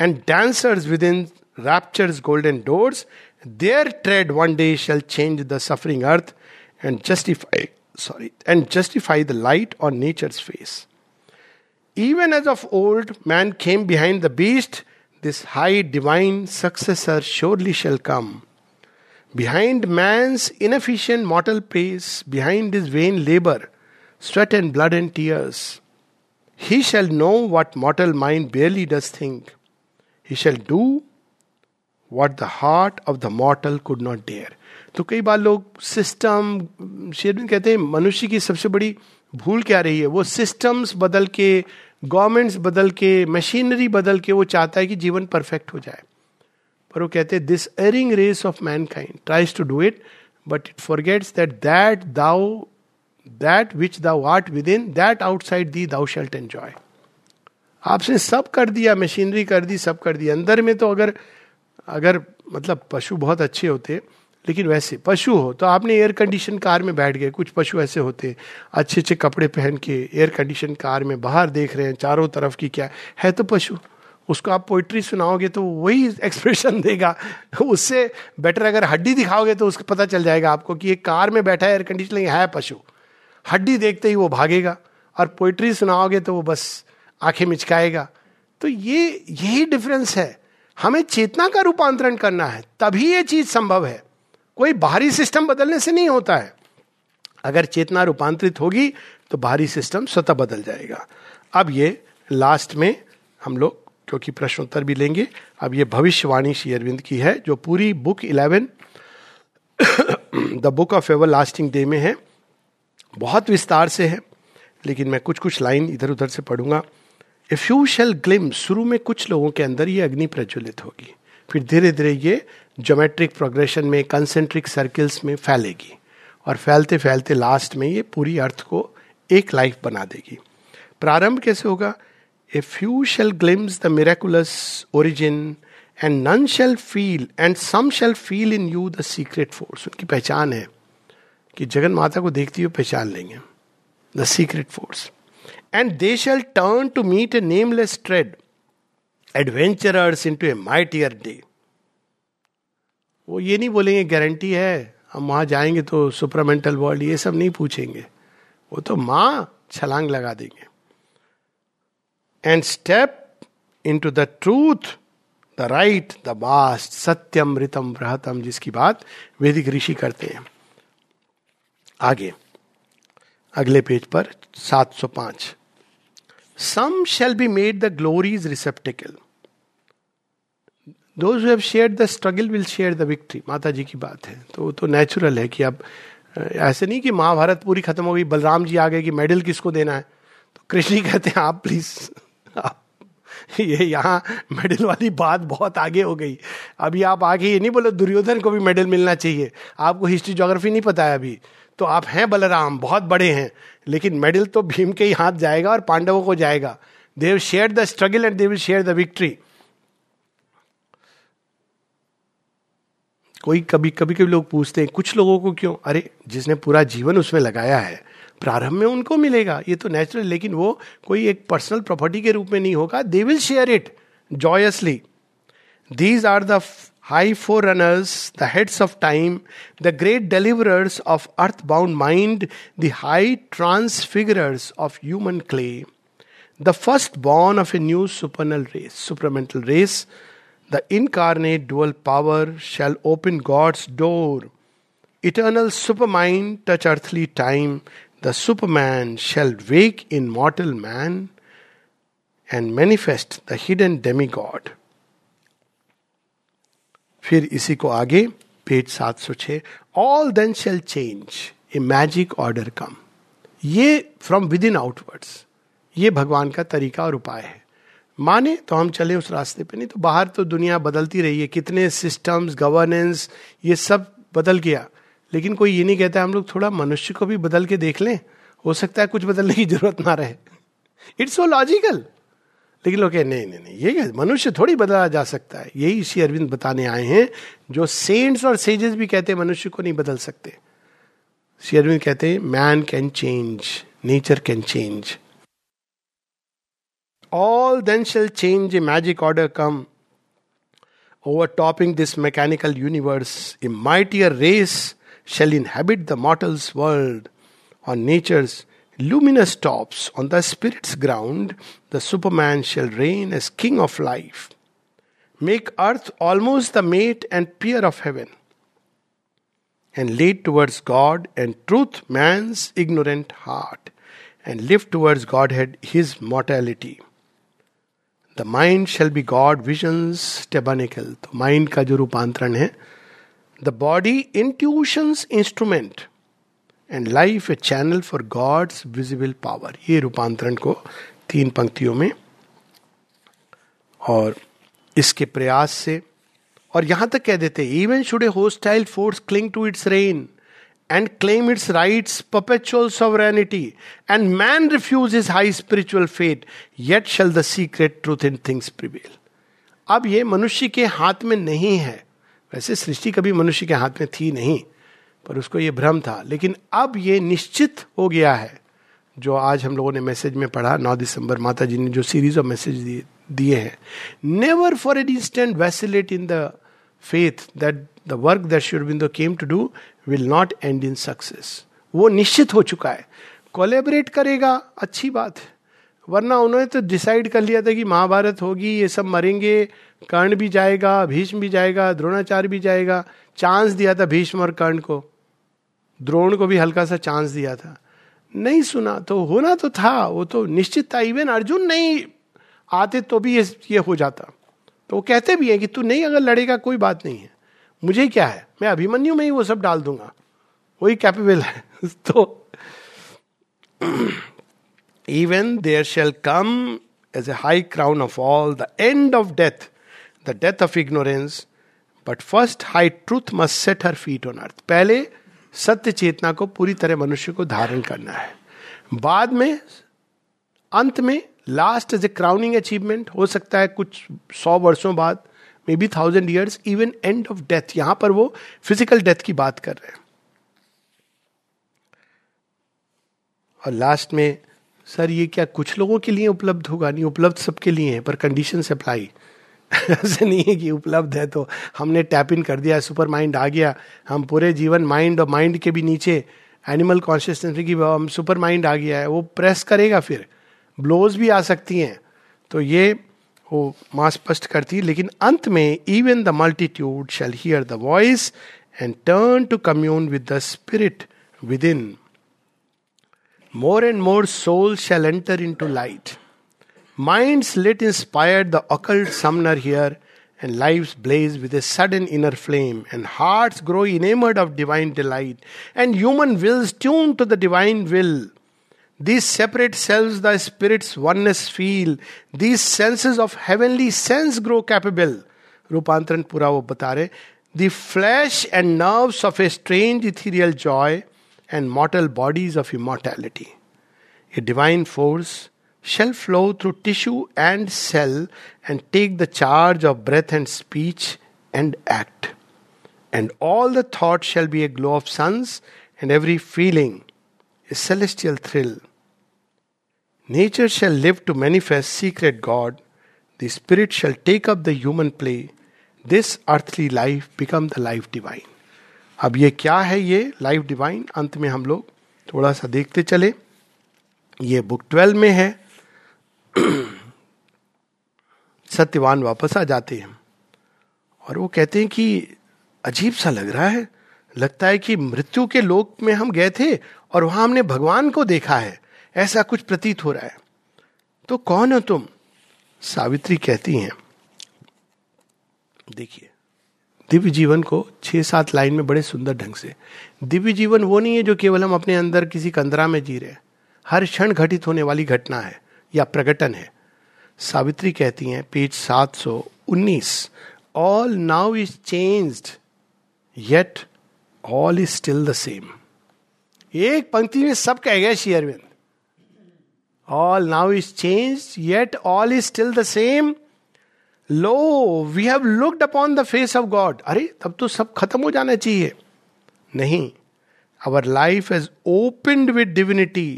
and dancers within rapture's golden doors, their tread one day shall change the suffering earth and justify sorry and justify the light on nature's face. Even as of old man came behind the beast, this high divine successor surely shall come. Behind man's inefficient mortal pace, behind his vain labor, sweat and blood and tears, he shall know what mortal mind barely does think. He shall do what the heart of the mortal could not dare. तो कई बार लोग system Sherwin कहते हैं, मनुष्य की सबसे बड़ी भूल क्या रही है? वो सिस्टम्स बदल के गवर्नमेंट्स बदल के मशीनरी बदल के वो चाहता है कि जीवन परफेक्ट हो जाए। पर वो कहते हैं this erring race of mankind tries to do it but it forgets that that thou that which thou art within that outside thee thou shalt enjoy आपने सब कर दिया मशीनरी कर दी, सब कर दिया। अंदर में तो अगर अगर मतलब पशु बहुत अच्छे होते, लेकिन वैसे पशु हो तो आपने एयर कंडीशन कार में बैठ गए, कुछ पशु ऐसे होते अच्छे अच्छे कपड़े पहन के एयर कंडीशन कार में बाहर देख रहे हैं, चारों तरफ़ की क्या, है तो पशु। उसको आप पोइट्री सुनाओगे तो वही एक्सप्रेशन [LAUGHS] देगा। उससे बेटर अगर हड्डी दिखाओगे तो उसको पता चल जाएगा आपको कि एक कार में बैठा है एयर कंडीशन है पशु। हड्डी देखते ही वो भागेगा, और पोइट्री सुनाओगे तो वो बस आँखें मिचकाएगा। तो ये, यही डिफरेंस है। हमें चेतना का रूपांतरण करना है, तभी ये चीज़ संभव है। कोई बाहरी सिस्टम बदलने से नहीं होता है। अगर चेतना रूपांतरित होगी तो बाहरी सिस्टम स्वतः बदल जाएगा। अब ये लास्ट में हम लोग, क्योंकि प्रश्नोत्तर भी लेंगे, अब ये भविष्यवाणी श्री अरविंद की है, जो पूरी book eleven the book of everlasting day में है। बहुत विस्तार से है, लेकिन मैं कुछ कुछ लाइन इधर उधर से पढ़ूँगा। इफ़ यू शेल ग्लिम शुरू में कुछ लोगों के अंदर ये अग्नि प्रज्वलित होगी। फिर धीरे धीरे ये जोमेट्रिक प्रोग्रेशन में कंसेंट्रिक सर्किल्स में फैलेगी। और फैलते फैलते लास्ट में ये पूरी अर्थ को एक लाइफ बना देगी। प्रारंभ कैसे होगा? A few shall glimpse the miraculous origin and none shall feel and some shall feel in you the secret force उनकी पहचान है कि जगन माता को देखती हुए पहचान लेंगे। The secret force and they shall turn to meet a nameless tread adventurers into a mightier day वो ये नहीं बोलेंगे गारंटी है, हम वहाँ जाएँगे तो सुपरामेंटल वर्ल्ड ये सब नहीं पूछेंगे. वो तो माँ छलांग लगा देंगे। And step into the truth the right the vast सत्यम ऋतम बृहतम जिसकी बात वैदिक ऋषि करते हैं। आगे, अगले पेज पर 705 some shall be made the glory's receptacle those have share the struggle will share the victory Mata ji की बात है। तो तो नेचुरल है कि अब ऐसे नहीं कि महाभारत पूरी खत्म हो गई, बलराम जी आ गए कि मेडल किसको देना है? तो कृष्ण जी कहते हैं, आप प्लीज़ आप, ये यहाँ मेडल वाली बात बहुत आगे हो गई। अभी आप आगे ये नहीं बोले, दुर्योधन को भी मेडल मिलना चाहिए। आपको हिस्ट्री जोग्राफी नहीं पता है अभी। तो आप हैं बलराम, बहुत बड़े हैं, लेकिन मेडल तो भीम के ही हाथ जाएगा और पांडवों को जाएगा। They share the struggle and they will share the victory कोई कभी कभी कभी लोग पूछते हैं, कुछ लोगों को क्यों? अरे, जिसने पूरा जीवन उसमें लगाया है, प्रारंभ में उनको मिलेगा, ये तो नेचुरल लेकिन वो कोई एक पर्सनल प्रॉपर्टी के रूप में नहीं होगा। They will share it joyously these are the high forerunners, the heads of time, the great deliverers of earthbound mind, the high transfigurers of human clay, the firstborn of a new supernal race, supramental race, the incarnate dual power shall open God's door. Eternal supermind touch earthly time, the superman shall wake in mortal man and manifest the hidden demigod. फिर इसी को आगे, page सात सौ छ all then shall change a magic order come ये from with in outwards ये भगवान का तरीका और उपाय है। माने तो हम चले उस रास्ते पे, नहीं तो बाहर तो दुनिया बदलती रही है। कितने सिस्टम्स गवर्नेंस ये सब बदल गया। लेकिन कोई ये नहीं कहता हम लोग थोड़ा मनुष्य को भी बदल के देख लें। हो सकता है कुछ बदलने की ज़रूरत ना रहे। इट्स सो लॉजिकल लेकिन लोग नहीं नहीं नहीं, ये मनुष्य थोड़ी बदला जा सकता है। यही श्री अरविंद बताने आए हैं, जो सेंट्स और सेजेस भी कहते हैं, मनुष्य को नहीं बदल सकते। श्री अरविंद कहते हैं man can change nature can change all then shall change a magic order come overtopping this mechanical universe a mightier race shall inhabit the mortal's world On nature's luminous tops, on the spirit's ground, the Superman shall reign as king of life. Make earth almost the mate and peer of heaven, and lead towards God and truth man's ignorant heart, and lift towards Godhead his mortality. The mind shall be God visions tabernacle तो mind का जो रूपांतरण है the body intuitions instrument And life a channel for God's visible power ये रूपांतरण को तीन पंक्तियों में और इसके प्रयास से और यहाँ तक कह देते even should a hostile force cling to its reign and claim its rights, perpetual sovereignty, and man refuse his high spiritual fate, yet shall the secret truth in things prevail. अब ये मनुष्य के हाथ में नहीं है। वैसे सृष्टि कभी मनुष्य के हाथ में थी नहीं। पर उसको ये भ्रम था। लेकिन अब ये निश्चित हो गया है, जो आज हम लोगों ने मैसेज में पढ़ा, नौ दिसंबर माता जी ने जो सीरीज़ ऑफ़ मैसेज दिए दिए हैं। Never for an instant vacillate in the faith that the work that should came to do will not end in success वो निश्चित हो चुका है। कोलेबरेट करेगा, अच्छी बात है। वरना उन्होंने तो डिसाइड कर लिया था कि महाभारत होगी, ये सब मरेंगे, कर्ण भी जाएगा, भीष्म भी जाएगा, द्रोणाचार्य भी जाएगा। चांस दिया था भीष्म और कर्ण को। द्रोण को भी हल्का सा चांस दिया था। नहीं सुना तो होना तो था, वो तो निश्चित था। इवन अर्जुन नहीं आते तो भी ये ये हो जाता। तो वो कहते भी हैं कि तू नहीं, अगर लड़ेगा कोई बात नहीं है। मुझे क्या है? मैं अभिमन्यु में ही वो सब डाल दूँगा। वही कैपेबल है। [LAUGHS] तो even there shall come as a high crown of all the end of death the death of ignorance but first high truth must set her feet on earth पहले सत्य चेतना को पूरी तरह मनुष्य को धारण करना है। बाद में, अंत में last as a crowning achievement हो सकता है कुछ सौ वर्षों बाद maybe thousand years even end of death यहाँ पर वो फ़िज़िकल डेथ की बात कर रहे हैं। और लास्ट में सर, ये क्या कुछ लोगों के लिए उपलब्ध होगा? नहीं, उपलब्ध सबके लिए है, पर कंडीशन से अप्लाई ऐसे नहीं है कि उपलब्ध है तो हमने टैप इन कर दिया सुपर माइंड आ गया। हम पूरे जीवन माइंड और माइंड के भी नीचे एनिमल कॉन्शियसनेस की हम सुपर माइंड आ गया है। वो प्रेस करेगा फिर। ब्लोज भी आ सकती हैं। तो ये वो माँ स्पष्ट करती है। लेकिन अंत में even the multitude shall hear the voice and turn to commune with the spirit within More and more soul shall enter into light minds lit inspired the occult summoner hear and lives blaze with a sudden inner flame, and hearts grow enamored of divine delight, and human wills tuned to the divine will. These separate selves, the spirit's oneness feel. These senses of heavenly sense grow capable. रूपांतरण पूरा वो बता रहे the flash and nerves of a strange ethereal joy and mortal bodies of immortality. A divine force shall flow through tissue and cell and take the charge of breath and speech and act. And all the thought shall be a glow of suns, and every feeling a celestial thrill. Nature shall live to manifest secret God. The spirit shall take up the human play. This earthly life become the life divine. अब ये क्या है ये life divine अंत में हम लोग थोड़ा सा देखते चले। ये बुक ट्वेल्व में है। [CLEARS THROAT] सत्यवान वापस आ जाते हैं। और वो कहते हैं कि अजीब सा लग रहा है। लगता है कि मृत्यु के लोक में हम गए थे और वहाँ हमने भगवान को देखा है। ऐसा कुछ प्रतीत हो रहा है। तो कौन हो तुम? सावित्री कहती हैं। देखिए दिव्य जीवन को छह सात लाइन में बड़े सुंदर ढंग से। दिव्य जीवन वो नहीं है जो केवल हम अपने अंदर किसी कंदरा में जी रहे हर क्षण घटित होने वाली घटना है या प्रकटन है। सावित्री कहती हैं, पेज सात सौ उन्नीस all now is changed yet all is still the same एक पंक्ति में सब कह गया Shri Arvind. All now is change yet all is still the same. Lo we have looked upon the face of God अरे, तब तो सब खत्म हो जाना चाहिए। नहीं, Our life has opened with divinity.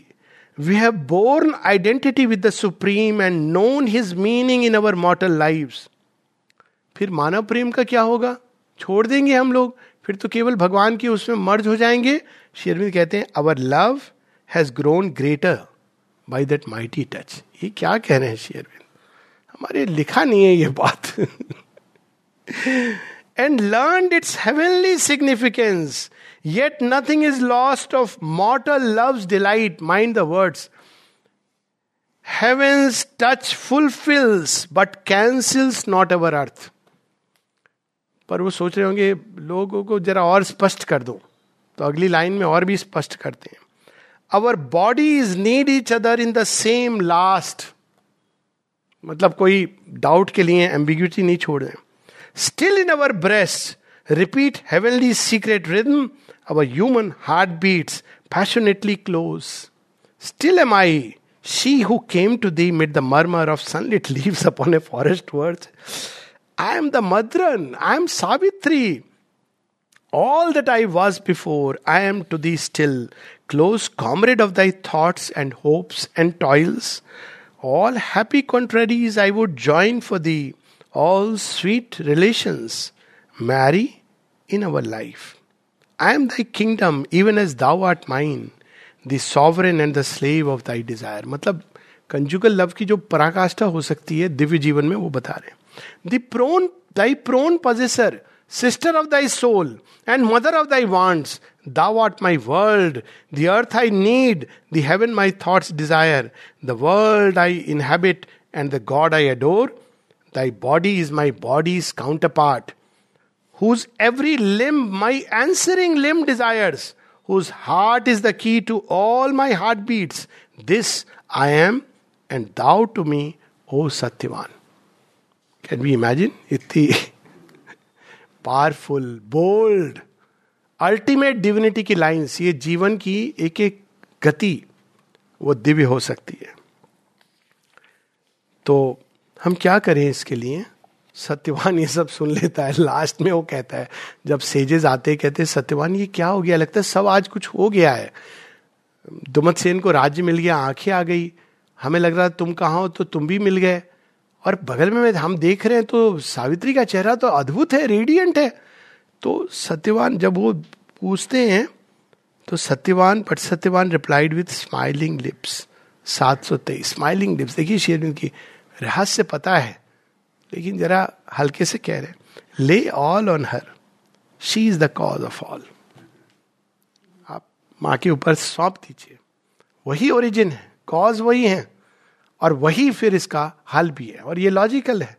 We have borne identity with the supreme and known his meaning in our mortal life फिर मानव प्रेम का क्या होगा? छोड़ देंगे हम लोग। फिर तो केवल भगवान की उसमें मर्ज हो जाएँगे। शेरविंद कहते हैं our love has grown greater by that mighty touch ये क्या कह रहे हैं शेरविंद? हमारे लिखा नहीं है ये बात। And learn its heavenly significance yet nothing is lost of mortal love's delight mind the words heaven's touch fulfils but cancels not our earth पर वो सोच रहे होंगे, लोगों को जरा और स्पष्ट कर दो। तो अगली लाइन में और भी स्पष्ट करते हैं। Our body is need each other in the same last मतलब कोई डाउट के लिए एम्बिग्यूटी नहीं छोड़। रहे still in our breast repeat heavenly secret rhythm our human heart beats passionately close still am I she who came to thee mid the murmur of sun sunlit leaves upon a forest verge I am the Madran, I am Savitri All that I was before, I am to thee still, close comrade of thy thoughts and hopes and toils. All happy contraries I would join for thee all sweet relations marry in our life I am thy kingdom even as thou art mine the end the slave of thy desire मतलब conjugal love की जो पराकाष्ठा हो सकती है दिव्य जीवन में, वो बता रहे हैं। Thee prone thy prone possessor Sister of thy soul and mother of thy wants, thou art my world, the earth I need, the heaven my thoughts desire, the world I inhabit, and the God I adore. Thy body is my body's counterpart, whose every limb my answering limb desires, whose heart is the key to all my heartbeats. This I am, and thou to me, O Satyavan. Can we imagine? Iti. [LAUGHS] Powerful, bold, ultimate divinity की lines, ये जीवन की एक एक गति, वो दिव्य हो सकती है। तो हम क्या करें इसके लिए? सत्यवान ये सब सुन लेता है, लास्ट में वो कहता है, जब सेजेस आते कहते सत्यवान, ये क्या हो गया? लगता है सब आज कुछ हो गया है। दुमत सेन को राज्य मिल गया, आँखें आ गई। हमें लग रहा तुम कहा हो तो तुम भी मिल गए। और बगल में हम देख रहे हैं तो सावित्री का चेहरा तो अद्भुत है रेडियंट है। तो सत्यवान जब वो पूछते हैं तो Satyavan but Satyavan replied with smiling lips सात सौ तेईस। स्माइलिंग लिप्स देखिए शेरविंद की रहस्य पता है, लेकिन जरा हल्के से कह रहे हैं ले all on her she is the cause of all आप माँ के ऊपर सौंप दीजिए। वही ओरिजिन है कॉज वही है। और वही फिर इसका हल भी है। और ये लॉजिकल है।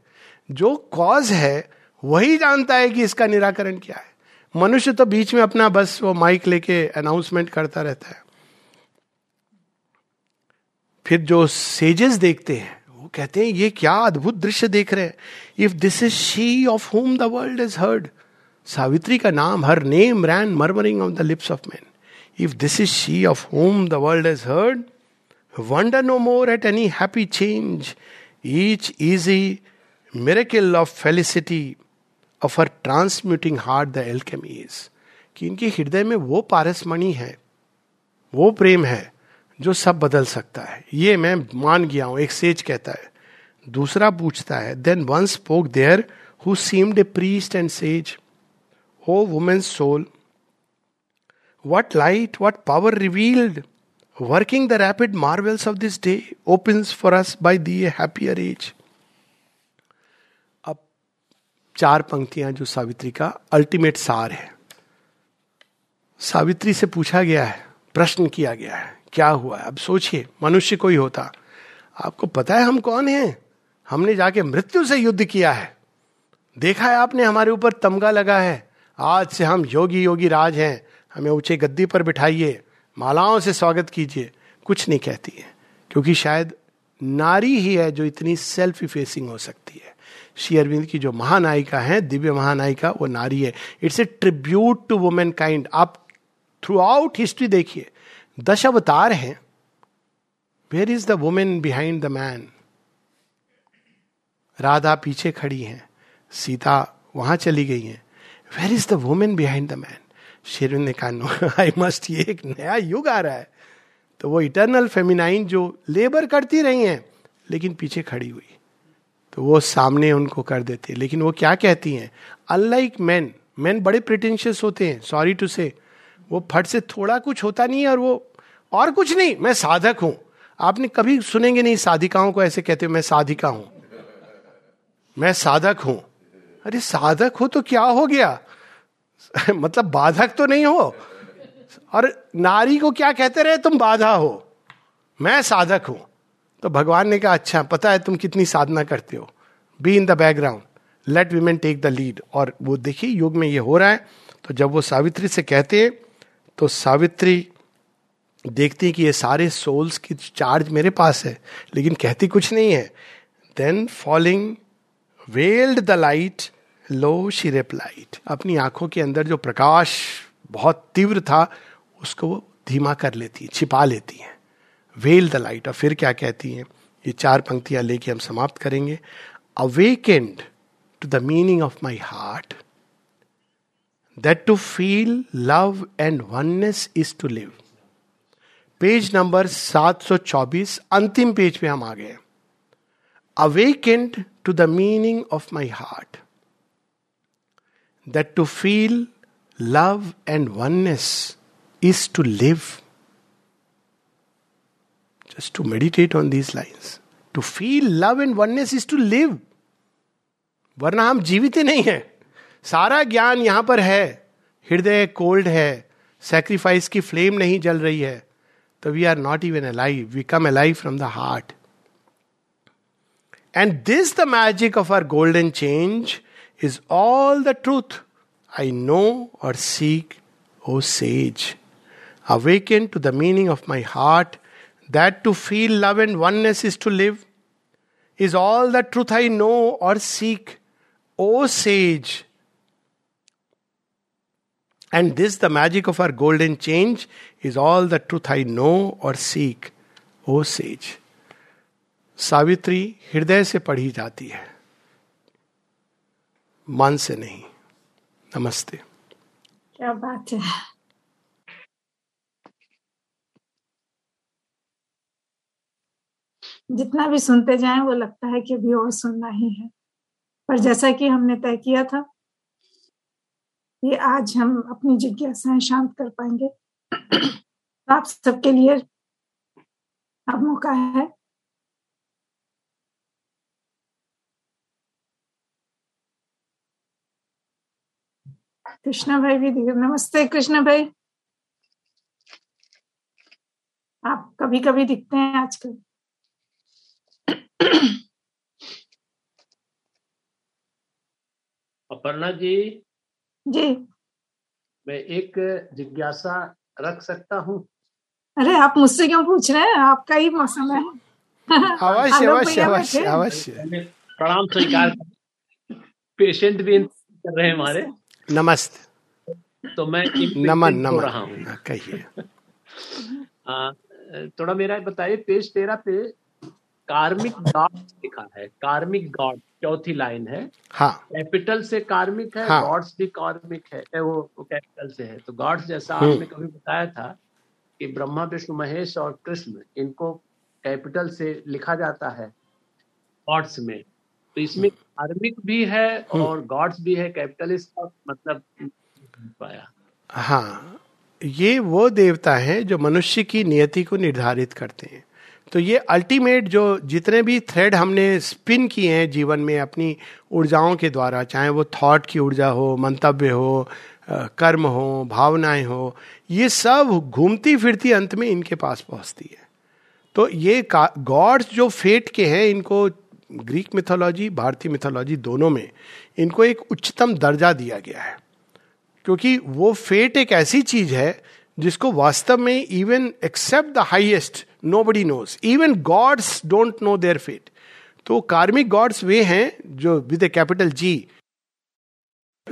जो कॉज है, वही जानता है कि इसका निराकरण क्या है। मनुष्य तो बीच में अपना बस वो माइक लेके अनाउंसमेंट करता रहता है। फिर जो सेजेस देखते हैं, वो कहते हैं, ये क्या अद्भुत दृश्य देख रहे हैं। If this is she of whom the world is heard Savitri का नाम her name ran murmuring on the lips of man if this is she of whom the world is heard Wonder no more at any happy change, each easy miracle of felicity of her transmuting heart the alchemy is. कि इनके हृदय में वो पारसमणि है वो प्रेम है जो सब बदल सकता है ये मैं मान गया हूँ एक सेज कहता है दूसरा पूछता है then one spoke there who seemed a priest and sage O woman's soul what light what power revealed Working the rapid marvels of this day opens for us by the happier age. अब चार पंक्तियाँ जो सावित्री का ultimate सार है। सावित्री से पूछा गया है, प्रश्न किया गया है, क्या हुआ है? अब सोचिए, मनुष्य कोई होता। आपको पता है हम कौन हैं? हमने जाके मृत्यु से युद्ध किया है। देखा है आपने हमारे ऊपर तमगा लगा है। आज से हम योगी योगी राज हैं। हमें ऊँचे गद्दी पर बिठाइए। मालाओं से स्वागत कीजिए, कुछ नहीं कहती है, क्योंकि शायद नारी ही है जो इतनी सेल्फ इफेसिंग हो सकती है। श्री अरविंद की जो महानायिका है, दिव्य महानायिका, वो नारी है। It's a tribute to womankind आप थ्रू आउट हिस्ट्री देखिए दश अवतार हैं। Where is the woman behind the man Radha पीछे खड़ी हैं। सीता वहाँ चली गई हैं। Where is the woman behind the man शेरविंद ने कहा, नो आई मस्ट ये एक नया युग आ रहा है। तो वो इटर्नल फेमिनाइन जो लेबर करती रही हैं, लेकिन पीछे खड़ी हुई। तो वो सामने उनको कर देते लेकिन वो क्या कहती हैं? अनलाइक मैन मैन बड़े प्रिटेंशियस होते हैं सॉरी टू से वो फट से थोड़ा कुछ होता नहीं है और वो और कुछ नहीं, मैं साधक हूँ। आपने कभी सुनेंगे नहीं, साधिकाओं को ऐसे कहते मैं साधिका हूँ। मैं साधक हूँ। अरे, साधक हो तो क्या हो गया? [LAUGHS] मतलब बाधक तो नहीं हो। और नारी को क्या कहते रहे? तुम बाधा हो। मैं साधक हूँ। तो भगवान ने कहा अच्छा पता है तुम कितनी साधना करते हो। Be in the background let women take the lead और वो देखिए, युग में ये हो रहा है। तो जब वो सावित्री से कहते हैं तो सावित्री देखती कि ये सारे सोल्स की चार्ज मेरे पास है, लेकिन कहती कुछ नहीं है। Then falling veiled the light lo she replied अपनी आँखों के अंदर जो प्रकाश बहुत तीव्र था, उसको वो धीमा कर लेती है, छिपा लेती है। वेल द लाइट और फिर क्या कहती हैं? ये चार पंक्तियाँ लेके हम समाप्त करेंगे। Awakened to the meaning of my heart that to feel love and oneness is to live page number 724 अंतिम पेज पे हम आ गए। Awakened to the meaning of my heart that to feel love and oneness is to live just to meditate on these lines. To feel love and oneness is to live. वरना हम जीवित ही नहीं है। सारा ज्ञान यहाँ पर है। हृदय कोल्ड है। सेक्रीफाइस की फ्लेम नहीं जल रही है। तो we are not even alive we come alive from the heart and this the magic of our golden change Is all the truth I know or seek O sage awaken to the meaning of my heart that to feel love and oneness is to live, is all the truth I know or seek, O sage. And this, the magic of our golden change, is all the truth I know or seek, O sage. Savitri हृदय से पढ़ी जाती है मन से नहीं। नमस्ते। क्या बात है। जितना भी सुनते जाएँ, वो लगता है कि अभी और सुनना ही है। पर जैसा कि हमने तय किया था ये आज हम अपनी जिज्ञासाएँ शांत कर पाएँगे। आप सबके लिए अब मौका है। कृष्णा भाई भी नमस्ते कृष्णा भाई आप कभी कभी दिखते हैं आजकल। अपर्णा जी जी। मैं एक जिज्ञासा रख सकता हूँ? अरे आप मुझसे क्यों पूछ रहे हैं? आपका ही मौसम है। अवश्य अवश्य अवश्य अवश्य। प्रणाम स्वीकार पेशेंट भी [LAUGHS] कर रहे हैं हमारे। नमस्ते। तो मैं नमन नमन। रहा हूँ हाँ, कहिए। थोड़ा मेरा बताइए पेज तेरह पे कार्मिक गॉड लिखा है। कार्मिक गॉड चौथी लाइन है। हाँ। कैपिटल से कार्मिक है हाँ. गॉड्स भी कार्मिक है। वो, वो कैपिटल से है। तो गॉड्स जैसा हम्म। आपने कभी बताया था कि ब्रह्मा विष्णु महेश और कृष्ण इनको कैपिटल से लिखा जाता है गॉड्स में। तो इसमें कार्मिक भी है हम्म। और गॉड्स भी है कैपिटल इसका मतलब पाया। हाँ ये वो देवता हैं जो मनुष्य की नियति को निर्धारित करते हैं। तो ये अल्टीमेट जो जितने भी थ्रेड हमने स्पिन किए हैं जीवन में अपनी ऊर्जाओं के द्वारा चाहे वो थॉट की ऊर्जा हो मंतव्य हो कर्म हो भावनाएँ हो ये सब घूमती फिरती अंत में इनके पास पहुँचती है। तो ये गॉड्स जो फेट के हैं इनको ग्रीक मिथोलॉजी भारतीय मिथोलॉजी दोनों में इनको एक उच्चतम दर्जा दिया गया है। क्योंकि वो फेट एक ऐसी चीज़ है जिसको वास्तव में even except the highest nobody knows even gods don't know their fate तो कार्मिक गॉड्स वे हैं जो विद ए कैपिटल जी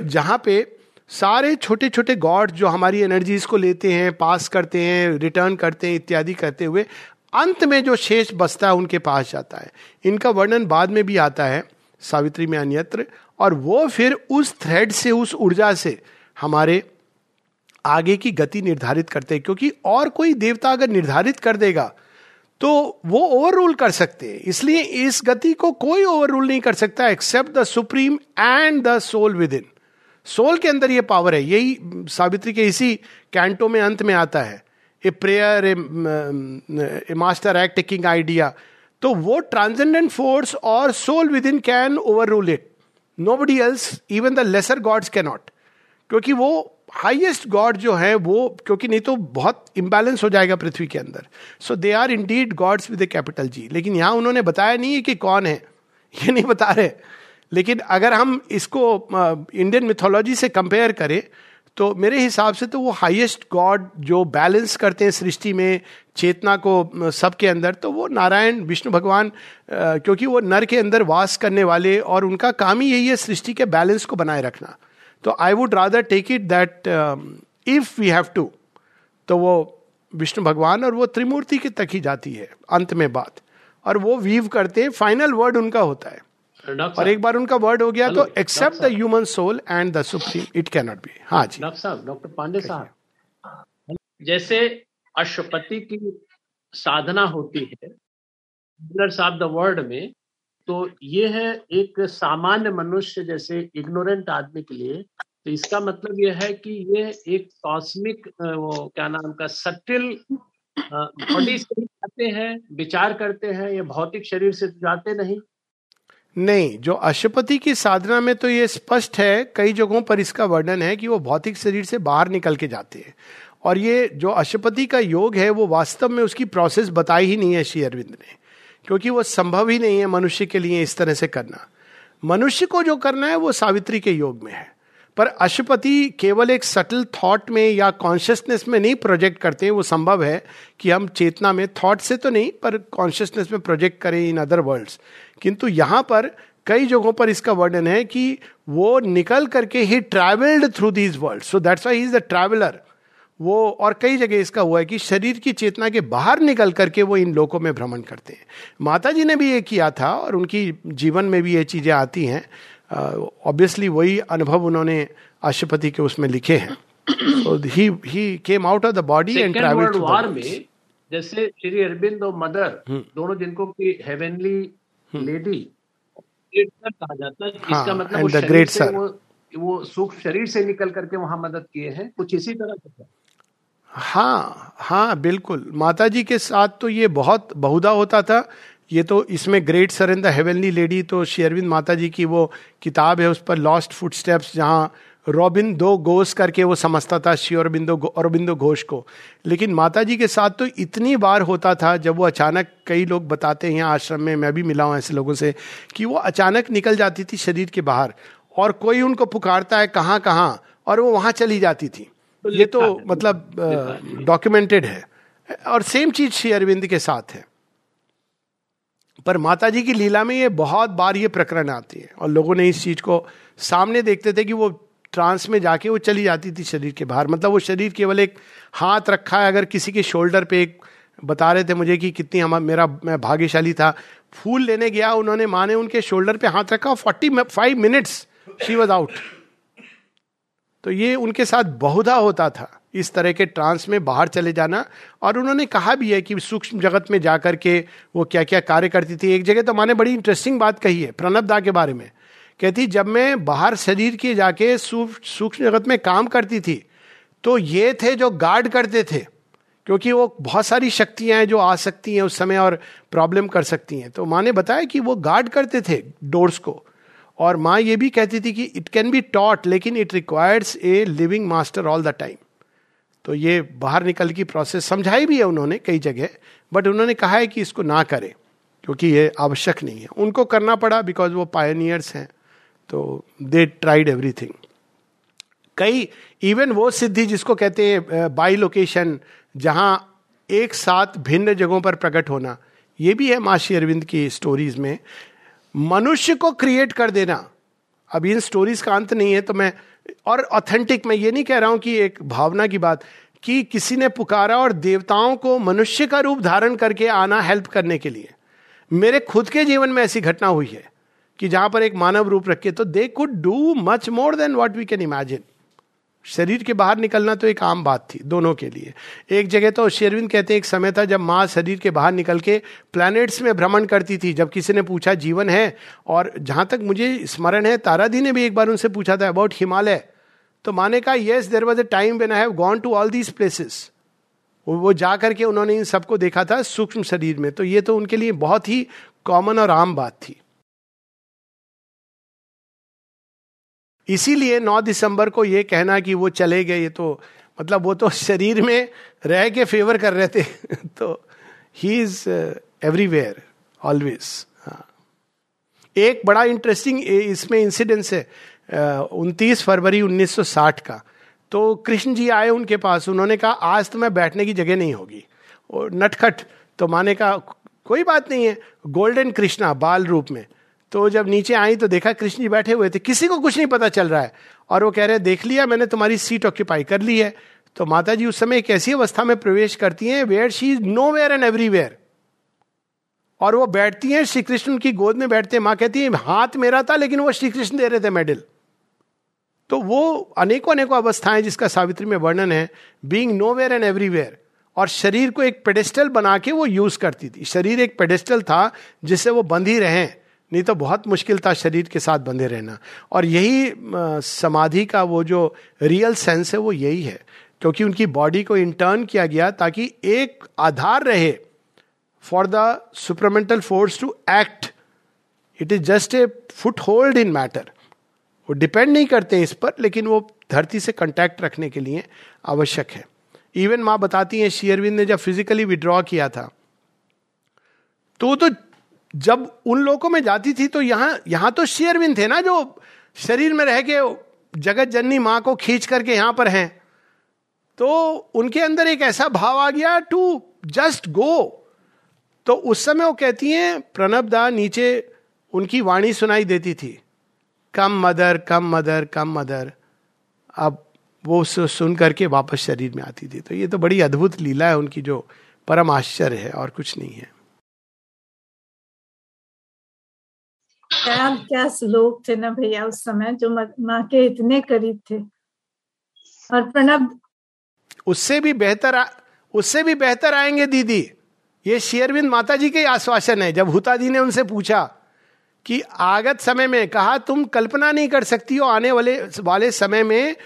जहाँ पे सारे छोटे छोटे गॉड जो हमारी एनर्जीज को लेते हैं पास करते हैं रिटर्न करते हैं, इत्यादि करते हुए अंत में जो शेष बसता है, उनके पास जाता है। इनका वर्णन बाद में भी आता है, सावित्री में अन्यत्र। और वो फिर उस थ्रेड से, उस ऊर्जा से हमारे आगे की गति निर्धारित करते हैं। क्योंकि और कोई देवता अगर निर्धारित कर देगा तो वो ओवर रूल कर सकते हैं। इसलिए इस गति को कोई ओवर रूल नहीं कर सकता except the supreme and the soul within soul के अंदर ये पावर है। यही सावित्री के इसी कैंटो में, अंत में आता है। A prayer a master act taking idea तो वो ट्रांसेंडेंट फोर्स और soul within can overrule it nobody else even the lesser gods cannot क्योंकि वो हाइएस्ट गॉड जो है, वो, क्योंकि नहीं तो बहुत इम्बैलेंस हो जाएगा पृथ्वी के अंदर. So they are indeed gods with a capital G लेकिन यहाँ उन्होंने बताया नहीं है कि कौन है. ये नहीं बता रहे. लेकिन अगर हम इसको इंडियन मिथोलॉजी से कंपेयर करें तो मेरे हिसाब से तो वो हाईएस्ट गॉड जो बैलेंस करते हैं सृष्टि में, चेतना को सबके अंदर तो वो नारायण, विष्णु भगवान क्योंकि वो नर के अंदर वास करने वाले और उनका काम ही यही है सृष्टि के बैलेंस को बनाए रखना। तो I would rather take it that if we have to तो वो विष्णु भगवान और वो त्रिमूर्ति के तक ही जाती है, अंत में बात। और वो वीव करते हैं फाइनल वर्ड उनका होता है। और एक बार उनका वर्ड हो गया तो except the human soul and the supreme it can not be हाँ जी। डॉक्टर साहब डॉक्टर पांडे साहब जैसे अश्वपति की साधना होती है ऑफ़ द वर्ड में तो ये है एक सामान्य मनुष्य जैसे इग्नोरेंट आदमी के लिए तो इसका मतलब यह है कि ये एक कॉस्मिक वो क्या नाम का सटिल बॉडी से जाते हैं विचार करते हैं ये भौतिक शरीर से जाते नहीं नहीं, जो अशुपति की साधना में तो ये स्पष्ट है, कई जगहों पर इसका वर्णन है कि वो भौतिक शरीर से बाहर निकल के जाते हैं। और ये जो अशुपति का योग है, वो वास्तव में उसकी प्रोसेस बताई ही नहीं है श्री अरविंद ने। क्योंकि वो संभव ही नहीं है मनुष्य के लिए इस तरह से करना। मनुष्य को जो करना है, वो सावित्री के योग में है। पर अशुपति केवल एक सटल थॉट में या कॉन्शियसनेस में नहीं प्रोजेक्ट करते हैं, वो संभव है कि हम चेतना में थॉट से तो नहीं, पर कॉन्शियसनेस में प्रोजेक्ट करें इन अदर वर्ल्ड्स किंतु यहाँ पर कई जगहों पर इसका वर्णन है कि वो निकल करके ही travelled through these world so that's why is the traveller वो और कई जगह इसका हुआ है कि शरीर की चेतना के बाहर निकल करके वो इन लोकों में भ्रमण करते हैं। माता जी ने भी ये किया था और उनकी जीवन में भी ये चीज़ें आती हैं। ऑब्वियसली uh, वही अनुभव उन्होंने अशुपति के उसमें लिखे हैं। So he he came out of the body Second and traveled World War में जैसे श्री अरविंद और मदर hmm. दोनों जिनको की हेवनली लेडी कहा जाता है। हाँ, इसका मतलब वो शरीर से वो वो सूक्ष्म शरीर से निकल करके वहाँ मदद किए हैं। कुछ इसी तरह से हाँ हाँ बिल्कुल। माता जी के साथ तो ये बहुत बहुधा होता था। ये तो इसमें great sir in the heavenly lady तो शेरविंद माता जी की वो किताब है उस पर लॉस्ट फुट स्टेप्स जहाँ रॉबिन दो घोष करके वो समझता था श्री अरबिंदो अरबिंदो घोष को। लेकिन माता जी के साथ तो इतनी बार होता था जब वो अचानक कई लोग बताते हैं आश्रम में मैं भी मिला हूँ ऐसे लोगों से कि वो अचानक निकल जाती थी शरीर के बाहर और कोई उनको पुकारता है कहाँ कहाँ और वो वहाँ चली जाती थी। तो ये तो मतलब डॉक्यूमेंटेड है और सेम चीज़ श्री अरविंद के साथ है। पर माता जी की लीला में ये बहुत बार ये प्रकरण आती है। और लोगों ने इस चीज़ को सामने देखते थे कि वो ट्रांस में जाके वो चली जाती थी शरीर के बाहर। मतलब वो शरीर केवल एक हाथ रखा है। अगर किसी के शोल्डर पे एक बता रहे थे मुझे कि कितनी हम, मेरा, मैं भाग्यशाली था, फूल लेने गया, उन्होंने माँ ने उनके शोल्डर पे हाथ रखा forty five minutes she was out तो ये उनके साथ बहुधा होता था। इस तरह के ट्रांस में बाहर चले जाना। और उन्होंने कहा भी है कि सूक्ष्म जगत में जाकर के वो क्या क्या कार्य करती थी। एक जगह तो माने बड़ी इंटरेस्टिंग बात कही है, प्रणब दा के बारे में। कहती, जब मैं बाहर शरीर के जाके सूक्ष्म जगत में काम करती थी तो ये थे जो गार्ड करते थे, क्योंकि वो बहुत सारी शक्तियाँ हैं जो आ सकती हैं उस समय और प्रॉब्लम कर सकती हैं। तो माँ ने बताया कि वो गार्ड करते थे डोर्स को। और माँ ये भी कहती थी कि इट कैन बी टॉट लेकिन it requires a living master all the time तो ये बाहर निकल की प्रोसेस समझाई भी है उन्होंने कई जगह बट उन्होंने कहा है कि इसको ना करें, क्योंकि ये आवश्यक नहीं है। उनको करना पड़ा बिकॉज़ वो पायनियर्स हैं तो दे ट्राइड एवरीथिंग कई इवन वो सिद्धि जिसको कहते हैं बाई लोकेशन जहाँ एक साथ भिन्न जगहों पर प्रकट होना, ये भी है माशी अरविंद की स्टोरीज में। मनुष्य को क्रिएट कर देना। अब इन स्टोरीज का अंत नहीं है तो मैं और ऑथेंटिक मैं ये नहीं कह रहा हूँ कि एक भावना की बात, कि किसी ने पुकारा और देवताओं को मनुष्य का रूप धारण करके आना हेल्प करने के लिए। मेरे खुद के जीवन में ऐसी घटना हुई है कि जहाँ पर एक मानव रूप रखे तो they could do much more than what we can imagine शरीर के बाहर निकलना तो एक आम बात थी, दोनों के लिए। एक जगह तो शेरविंद कहते हैं, एक समय था जब माँ शरीर के बाहर निकल के प्लैनेट्स में भ्रमण करती थी, जब किसी ने पूछा, जीवन है? और जहाँ तक मुझे स्मरण है तारादी ने भी एक बार उनसे पूछा था अबाउट हिमालय। तो माने कहा yes there was a time when I have gone to all these places वो जा करके उन्होंने इन सबको देखा था सूक्ष्म शरीर में। तो ये तो उनके लिए बहुत ही कॉमन और आम बात थी। इसीलिए 9 दिसंबर को ये कहना कि वो चले गए ये तो मतलब वो तो [LAUGHS] शरीर में रह के फेवर कर रहे थे। [LAUGHS] तो ही इज़ एवरीवेयर ऑलवेज एक बड़ा इंटरेस्टिंग इसमें इंसिडेंस है उनतीस uh, फरवरी 1960 का। तो कृष्ण जी आए उनके पास उन्होंने कहा आज तो मैं बैठने की जगह नहीं होगी। और नटखट तो माने का कोई बात नहीं है गोल्डन कृष्णा बाल रूप में। तो जब नीचे आई तो देखा कृष्ण जी बैठे हुए थे। किसी को कुछ नहीं पता चल रहा है। और वो कह रहे देख लिया, मैंने तुम्हारी सीट ऑक्यूपाई कर ली है। तो माता जी उस समय एक ऐसी अवस्था में प्रवेश करती हैं where she is nowhere and everywhere और वो बैठती हैं श्री कृष्ण की गोद में बैठते हैं। माँ कहती है, हाथ मेरा था, लेकिन वो श्री कृष्ण दे रहे थे मेडल तो वो अनेकों अनेकों अवस्थाएँ जिसका सावित्री में वर्णन है being nowhere and everywhere और शरीर को एक पेडेस्टल बना के वो यूज़ करती थी। शरीर एक पेडेस्टल था जिससे वो बंधी रहे। नहीं तो बहुत मुश्किल था शरीर के साथ बंधे रहना। और यही समाधि का वो जो रियल सेंस है, वो यही है। क्योंकि उनकी बॉडी को इंटर्न किया गया ताकि एक आधार रहे for the supramental force to act it is just a foothold in matter वो डिपेंड नहीं करते इस पर, लेकिन वो धरती से कंटेक्ट रखने के लिए आवश्यक है। इवन माँ बताती हैं शेयरविंद ने जब फिजिकली विड्रॉ किया था तो वो तो जब उन लोगों में जाती थी तो यहाँ यहाँ तो शेयरविंद थे ना जो शरीर में रह के जगत जननी माँ को खींच करके यहाँ पर हैं। तो उनके अंदर एक ऐसा भाव आ गया टू जस्ट गो तो उस समय वो कहती हैं, प्रणब दा नीचे उनकी वाणी सुनाई देती थी। Come mother come mother come mother. अब वो सुन करके वापस शरीर में आती थी। तो ये तो बड़ी अद्भुत लीला है उनकी जो परम आश्चर्य है और कुछ नहीं है। क्या क्या लोग थे ना भैया उस समय जो माँ के इतने करीब थे। और प्रणब उससे भी बेहतर उससे भी बेहतर आएँगे दीदी। ये शेयरविंद माता जी के आश्वासन है। जब हुता जी ने उनसे पूछा कि आगत समय में कहा, तुम कल्पना नहीं कर सकती हो, आने वाले वाले समय में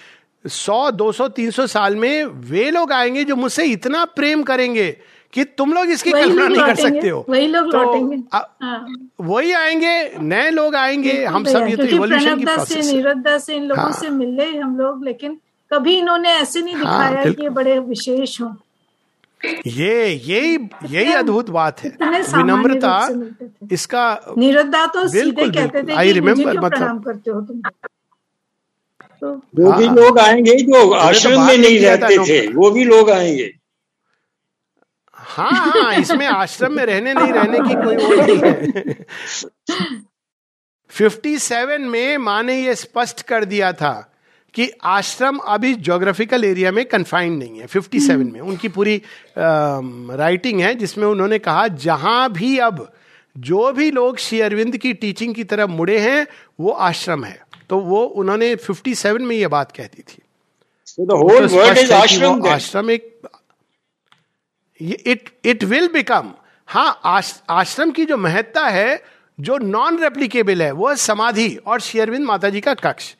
सौ, दो सौ, तीन सौ साल में वे लोग आएँगे जो मुझसे इतना प्रेम करेंगे। कि तुम लोग इसकी कल्पना नहीं कर सकते हो। वही लोग तो लौटेंगे। हाँ। वही आएँगे नए लोग आएँगे हम सब ये तो इवोल्यूशन की प्रोसेस है। से इन लोगों हाँ। से मिले हम लोग लेकिन कभी इन्होंने ऐसे नहीं दिखाया हाँ, दिखाया कि ये बड़े विशेष हों। ये यही यही अद्भुत बात है। विनम्रता इसका निरुद्धा तो सीधे कहते थे आई रिमेम्बर मतलब करते हो तुम? तो वो भी हाँ। लोग आएँगे जो तो आश्रम में नहीं रहते थे वो भी लोग आएँगे। हाँ हाँ इसमें आश्रम में रहने नहीं रहने की कोई वो नहीं है। फिफ्टी सेवन में माँ ने ये स्पष्ट कर दिया था कि आश्रम अभी जोग्राफिकल एरिया में कन्फाइंड नहीं है। 57 हम्म। में उनकी पूरी राइटिंग है जिसमें उन्होंने कहा जहाँ भी अब जो भी लोग श्री अरविंद की टीचिंग की तरफ़ मुड़े हैं वो आश्रम है। तो वो उन्होंने 57 में ये बात कहती थी। So आश्रम आश्रम एक इट इट विल बिकम हाँ आश्रम की जो महत्ता है, जो नॉन रेप्लीकेबल है, वो है समाधि और शेयरविंद माता जी का कक्ष।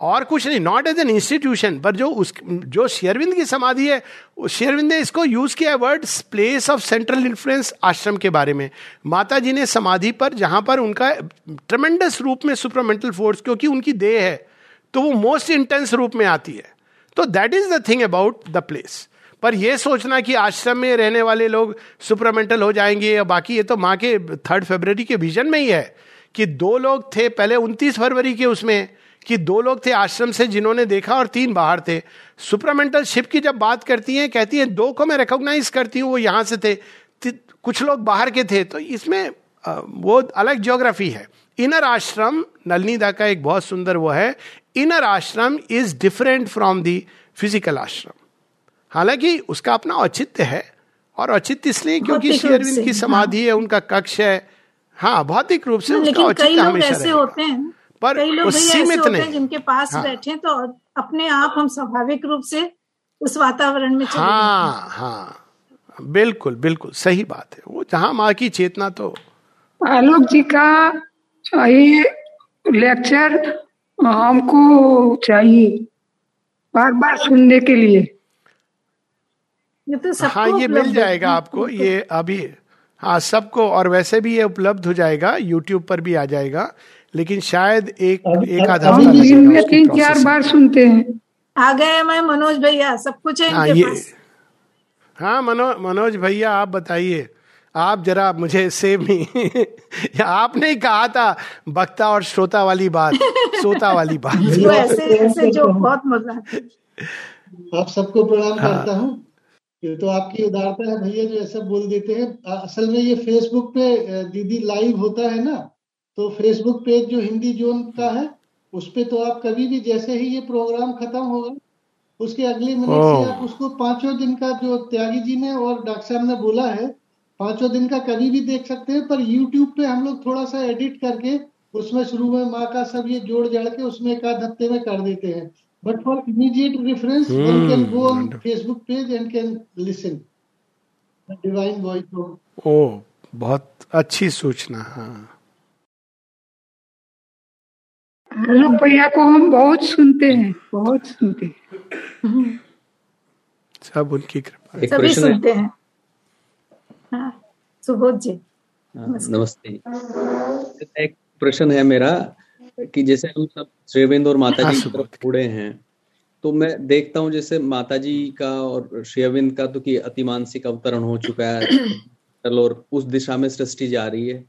और कुछ नहीं नॉट एज एन इंस्टीट्यूशन पर जो उस, जो शेयरविंद की समाधि है शेयरविंद ने इसको यूज़ किया है word place of central influence आश्रम के बारे में। माता जी ने समाधि पर, जहाँ पर उनका ट्रमेंडस रूप में सुपरमेंटल फोर्स क्योंकि उनकी देह है तो वो मोस्ट इंटेंस रूप में आती है। तो that is the thing about the place पर यह सोचना कि आश्रम में रहने वाले लोग सुपरमेंटल हो जाएँगे या बाकी ये तो माँ के थर्ड फेबर के विजन में ही है कि दो लोग थे पहले उनतीस फरवरी के उसमें कि दो लोग थे आश्रम से जिन्होंने देखा और तीन बाहर थे। सुपरामेंटल शिप की जब बात करती हैं, कहती हैं, दो को मैं रिकोगनाइज करती हूँ, वो यहाँ से थे। कुछ लोग बाहर के थे। तो इसमें वो अलग ज्योग्राफी है। इनर आश्रम नलनीदा का एक बहुत सुंदर वो है। Inner ashram is different from the physical ashram हालाँकि उसका अपना औचित्य है और औचित्य इसलिए क्योंकि श्री अरविंद की समाधि हाँ। है उनका कक्ष है। हाँ भौतिक रूप से उसका औचित्य हमेशा होते हैं पर लोग सीमित नहीं। जिनके पास हाँ। बैठे तो अपने आप हम स्वाभाविक रूप से उस वातावरण में चले हाँ। हाँ बिल्कुल बिल्कुल सही बात है। वो जहाँ माँ की चेतना तो आलोक जी का ये लेक्चर हमको चाहिए बार बार सुनने के लिए। ये तो हाँ ये मिल जाएगा आपको ये अभी। हाँ सबको और वैसे भी ये उपलब्ध हो जाएगा यूट्यूब पर भी आ जाएगा लेकिन शायद एक एक आध तीन चार बार सुनते हैं। आ गए मैं मनोज भैया सब कुछ है हाँ इनके ये पास? हाँ मनो मनोज भैया आप बताइए। आप जरा मुझे सेम ही [LAUGHS] आपने ही कहा था वक्ता और श्रोता वाली बात श्रोता वाली [LAUGHS] बात। ऐसे ऐसे जो बहुत मज़ा आता आप सबको प्रणाम हाँ। करता हूँ। ये तो आपकी उदारता है भैया जो ऐसा बोल देते हैं। असल में ये फेसबुक पे दीदी लाइव होता है ना तो फेसबुक पेज जो हिंदी जोन का है उस पे तो आप कभी भी जैसे ही ये प्रोग्राम खत्म होगा उसके अगले मिनट से आप उसको पाँचों दिन का जो त्यागी जी ने और डॉक्टर साहब ने बोला है पाँचों दिन का कभी भी देख सकते हैं पर यूट्यूब पे हम लोग थोड़ा सा एडिट करके उसमें शुरू में माँ का सब ये जोड़ जड़ के उसमें एक आध हफ़्ते में कर देते हैं। But for immediate reference one can go on wonderful. Facebook page and can listen divine voice ओ बहुत अच्छी सूचना हाँ। आलोक भैया को हम बहुत सुनते हैं बहुत सुनते हैं। सब उनकी कृपा सभी प्रश्न सुनते हैं। हाँ सुबोध जी हाँ, नमस्ते। एक प्रश्न है मेरा कि जैसे हम सब श्रेयबिंद और माता हाँ, जी की। तरफ़ हैं तो मैं देखता हूँ जैसे माता जी का और श्रेयबिंद का तो कि अतिमानसिक अवतरण हो चुका है [CLEARS THROAT] और उस दिशा में सृष्टि जा रही है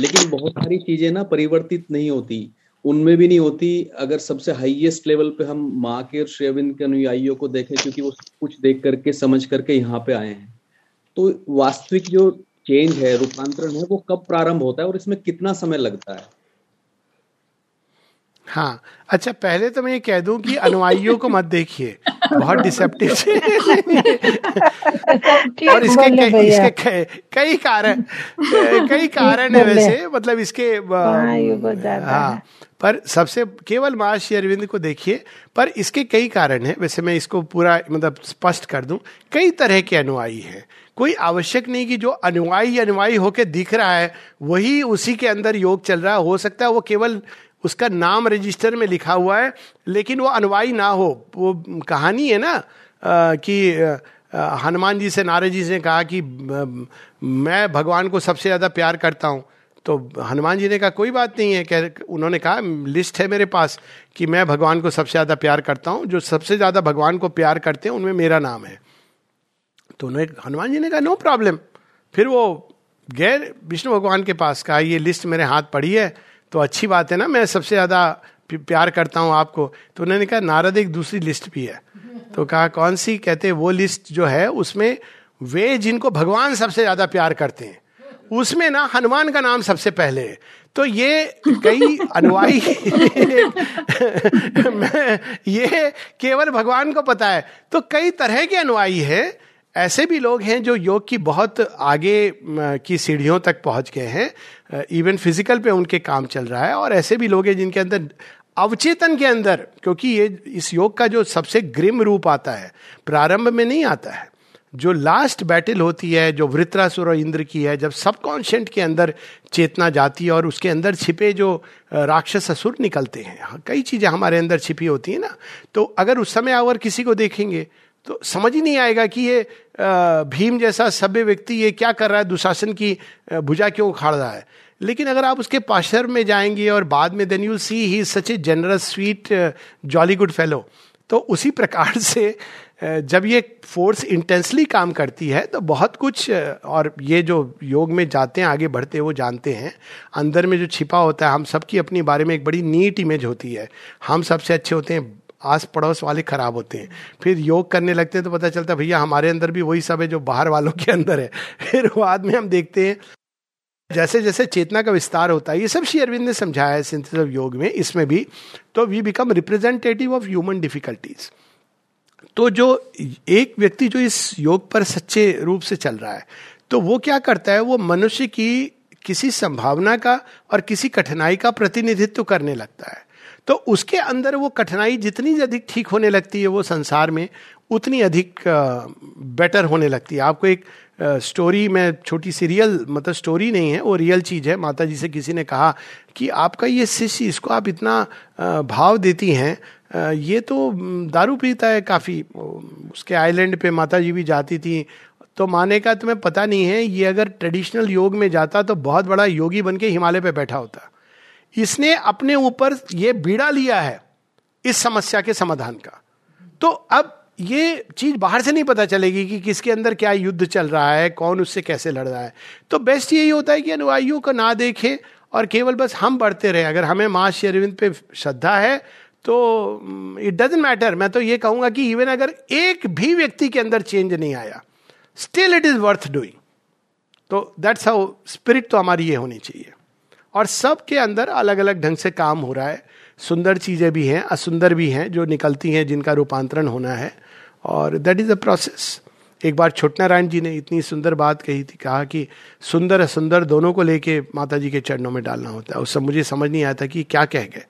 लेकिन बहुत सारी चीज़ें ना परिवर्तित नहीं होती उनमें भी नहीं होती अगर सबसे हाईएस्ट लेवल पे हम माँ के और श्रेयबिंद के अनुयायियों को देखें क्योंकि वो कुछ देख करके समझ करके यहाँ पे आए हैं तो वास्तविक जो चेंज है रूपांतरण है वो कब प्रारंभ होता है और इसमें कितना समय लगता है हाँ। अच्छा पहले तो मैं ये कह दूँ कि अनुयायियों को मत देखिए। बहुत डिसेप्टिव और इसके इसके कई, कई कारण कई कारण है वैसे मतलब इसके हाँ, हाँ। पर सबसे केवल महर्षि अरविंद को देखिए पर इसके कई कारण हैं। वैसे मैं इसको पूरा मतलब स्पष्ट कर दूँ कई तरह के अनुयायी हैं। कोई आवश्यक नहीं कि जो अनुयायी अनुयायी होके दिख रहा है वही उसी के अंदर योग चल रहा है हो सकता है वो केवल उसका नाम रजिस्टर में लिखा हुआ है लेकिन वो अनुयायी ना हो। वो कहानी है ना अ, कि हनुमान जी से नारद जी ने कहा कि मैं भगवान को सबसे ज़्यादा प्यार करता हूँ। तो हनुमान जी ने कहा कोई बात नहीं है। कह उन्होंने कहा लिस्ट है मेरे पास कि मैं भगवान को सबसे ज़्यादा प्यार करता हूँ। जो सबसे ज़्यादा भगवान को प्यार करते हैं उनमें मेरा नाम है। तो उन्होंने हनुमान जी ने कहा नो प्रॉब्लम। फिर वो गए विष्णु भगवान के पास कहा ये लिस्ट मेरे हाथ पड़ी है तो अच्छी बात है ना, मैं सबसे ज़्यादा प्यार करता हूँ आपको। तो उन्होंने कहा, नारद एक दूसरी लिस्ट भी है। तो कहा, कौन सी? कहते, वो लिस्ट जो है, उसमें वे जिनको भगवान सबसे ज़्यादा प्यार करते हैं, उसमें ना हनुमान का नाम सबसे पहले है। तो ये कई [LAUGHS] मैं, ये केवल भगवान को पता है। तो कई तरह के अनुयायी है ऐसे भी लोग हैं जो योग की बहुत आगे की सीढ़ियों तक पहुँच गए हैं इवन फ़िज़िकल पे उनके काम चल रहा है और ऐसे भी लोग हैं जिनके अंदर अवचेतन के अंदर क्योंकि ये इस योग का जो सबसे ग्रिम रूप आता है प्रारंभ में नहीं आता है। जो लास्ट बैटल होती है जो वृत्रासुर और इंद्र की है जब सबकॉन्शियंट के अंदर चेतना जाती है और उसके अंदर छिपे जो राक्षस असुर निकलते हैं हाँ, कई चीज़ें हमारे अंदर छिपी होती है ना तो अगर उस समय अगर किसी को देखेंगे तो समझ ही नहीं आएगा कि ये भीम जैसा सभ्य व्यक्ति ये क्या कर रहा है, दुशासन की भुजा क्यों उखाड़ रहा है? लेकिन अगर आप उसके पाशर में जाएँगे और बाद में then you see he such a generous sweet jolly good fellow तो उसी प्रकार [LAUGHS] से जब ये फोर्स इंटेंसली काम करती है तो बहुत कुछ और ये जो योग में जाते हैं, आगे बढ़ते हैं, वो जानते हैं। अंदर में जो छिपा होता है, हम सबकी अपने बारे में एक बड़ी नीट इमेज होती है। हम सबसे अच्छे होते हैं आस पड़ोस वाले खराब होते हैं। फिर योग करने लगते हैं तो पता चलता है, भैया, हमारे अंदर भी वही सब है जो बाहर वालों के अंदर है। [LAUGHS] फिर बाद में हम देखते हैं जैसे जैसे चेतना का विस्तार होता है, ये सब श्री अरविंद ने समझाया है सिंथेसिस ऑफ़ योग में, इसमें भी तो we become representative of human difficulties. तो जो एक व्यक्ति जो इस योग पर सच्चे रूप से चल रहा है तो वो क्या करता है, वो मनुष्य की किसी संभावना का और किसी कठिनाई का प्रतिनिधित्व करने लगता है। तो उसके अंदर वो कठिनाई जितनी अधिक ठीक होने लगती है वो संसार में, उतनी अधिक बेटर होने लगती है। आपको एक स्टोरी में छोटी सी रियल मतलब स्टोरी नहीं है, वो रियल चीज़ है। माता जी से किसी ने कहा कि आपका ये शिष्य, इसको आप इतना भाव देती हैं ये तो दारू पीता है काफ़ी। उसके आइलैंड पे माता जी भी जाती थी। तो माने का तुम्हें पता नहीं है, ये अगर ट्रेडिशनल योग में जाता तो बहुत बड़ा योगी बन के हिमालय पे बैठा होता। इसने अपने ऊपर ये बीड़ा लिया है इस समस्या के समाधान का। तो अब ये चीज़ बाहर से नहीं पता चलेगी कि किसके अंदर क्या युद्ध चल रहा है, कौन उससे कैसे लड़ रहा है। तो बेस्ट यही होता है कि अनुयायियों को ना देखे और केवल बस हम बढ़ते रहे। अगर हमें माँ शेरविंद पे श्रद्धा है तो इट डजेंट मैटर मैं तो ये कहूँगा कि इवन अगर एक भी व्यक्ति के अंदर चेंज नहीं आया still it is worth doing तो दैट्स हाउ स्पिरिट तो हमारी ये होनी चाहिए। और सबके अंदर अलग अलग ढंग से काम हो रहा है। सुंदर चीज़ें भी हैं, असुंदर भी हैं, जो निकलती हैं, जिनका रूपांतरण होना है। और दैट इज़ अ प्रोसेस एक बार छोट नारायण जी ने इतनी सुंदर बात कही थी, कहा कि सुंदर, असुंदर दोनों को लेके माता जी के चरणों में डालना होता है। उस सब मुझे समझ नहीं आया था कि क्या कह गए।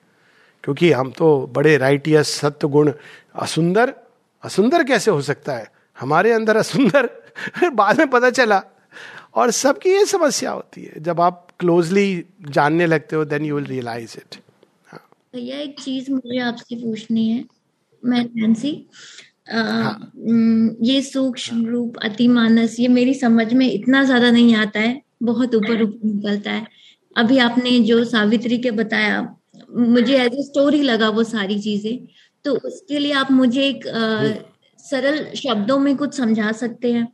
क्योंकि हम तो बड़े राइटियस सत्य गुण असुंदर असुंदर कैसे हो सकता है? हमारे अंदर असुंदर, [LAUGHS] बाद में पता चला। और सबकी ये समस्या होती है। जब आप क्लोजली जानने लगते हो then you will realise it भैया एक चीज़ मुझे आपसे पूछनी है। मैं नैन्सी हाँ. ये सूक्ष्म रूप अतिमानस ये मेरी समझ में इतना ज़्यादा नहीं आता है। बहुत ऊपर ऊपर निकलता है। अभी आपने जो सावित्री के बताया मुझे एज ए स्टोरी लगा वो सारी चीज़ें। तो उसके लिए आप मुझे एक आ, सरल शब्दों में कुछ समझा सकते हैं?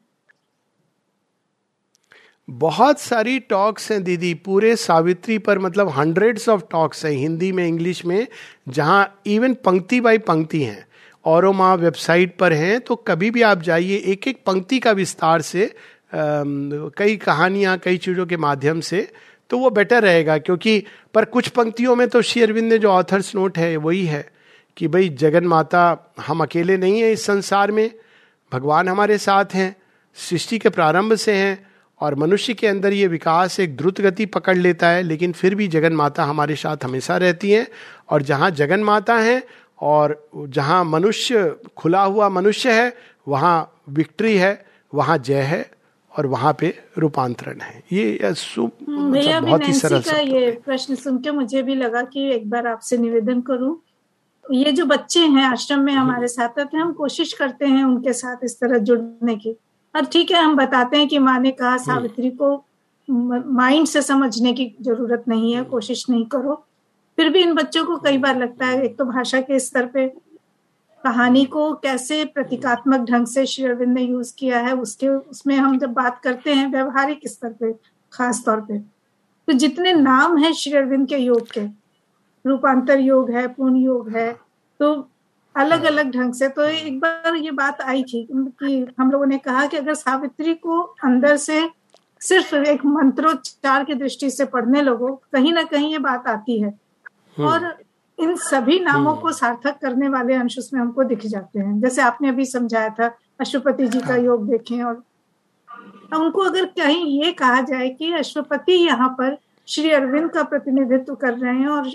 बहुत सारी टॉक्स हैं दीदी पूरे सावित्री पर मतलब हंड्रेड्स ऑफ़ टॉक्स हैं हिंदी में इंग्लिश में जहाँ इवन पंक्ति बाई पंक्ति हैं। और माँ वेबसाइट पर हैं तो कभी भी आप जाइए एक एक पंक्ति का विस्तार से आ, कई कहानियाँ कई चीज़ों के माध्यम से तो वो बेटर रहेगा क्योंकि पर कुछ पंक्तियों में तो शेयरविंद ने जो ऑथर्स नोट है वही है कि भाई जगन माता हम अकेले नहीं हैं इस संसार में भगवान हमारे साथ हैं सृष्टि के प्रारंभ से हैं और मनुष्य के अंदर ये विकास एक द्रुत गति पकड़ लेता है लेकिन फिर भी जगन माता हमारे साथ हमेशा रहती हैं। और जहाँ जगन माता है और जहाँ मनुष्य खुला हुआ मनुष्य है वहाँ विक्ट्री है वहाँ जय है और वहाँ पे रूपांतरण है। ये हम्म, मतलब बहुत ही सरल का ये प्रश्न सुन के मुझे भी लगा कि एक बार आपसे निवेदन करूँ। ये जो बच्चे हैं आश्रम में हमारे साथ रहते हैं हम कोशिश करते हैं उनके साथ इस तरह जुड़ने की। और ठीक है हम बताते हैं कि माँ ने कहा। सावित्री को माइंड से समझने की ज़रूरत नहीं है कोशिश नहीं करो फिर भी इन बच्चों को कई बार लगता है एक तो भाषा के स्तर पे कहानी को कैसे प्रतीकात्मक ढंग से श्री अरविंद ने यूज़ किया है उसके उसमें हम जब बात करते हैं व्यवहारिक स्तर पे खास तौर पे तो जितने नाम है श्री अरविंद के योग के रूपांतर योग है पूर्ण योग है तो अलग हाँ। अलग ढंग से तो एक बार ये बात आई थी कि हम लोगों ने कहा कि अगर सावित्री को अंदर से सिर्फ़ एक मंत्रोच्चार की दृष्टि से पढ़ने लगो कहीं ना कहीं ये बात आती है हम्म। और इन सभी नामों हम्म। को सार्थक करने वाले अंश उसमें हमको दिख जाते हैं जैसे आपने अभी समझाया था अश्वपति जी का हाँ। योग देखें और उनको अगर कहीं ये कहा जाए कि अश्वपति यहाँ पर श्री अरविंद का प्रतिनिधित्व कर रहे हैं और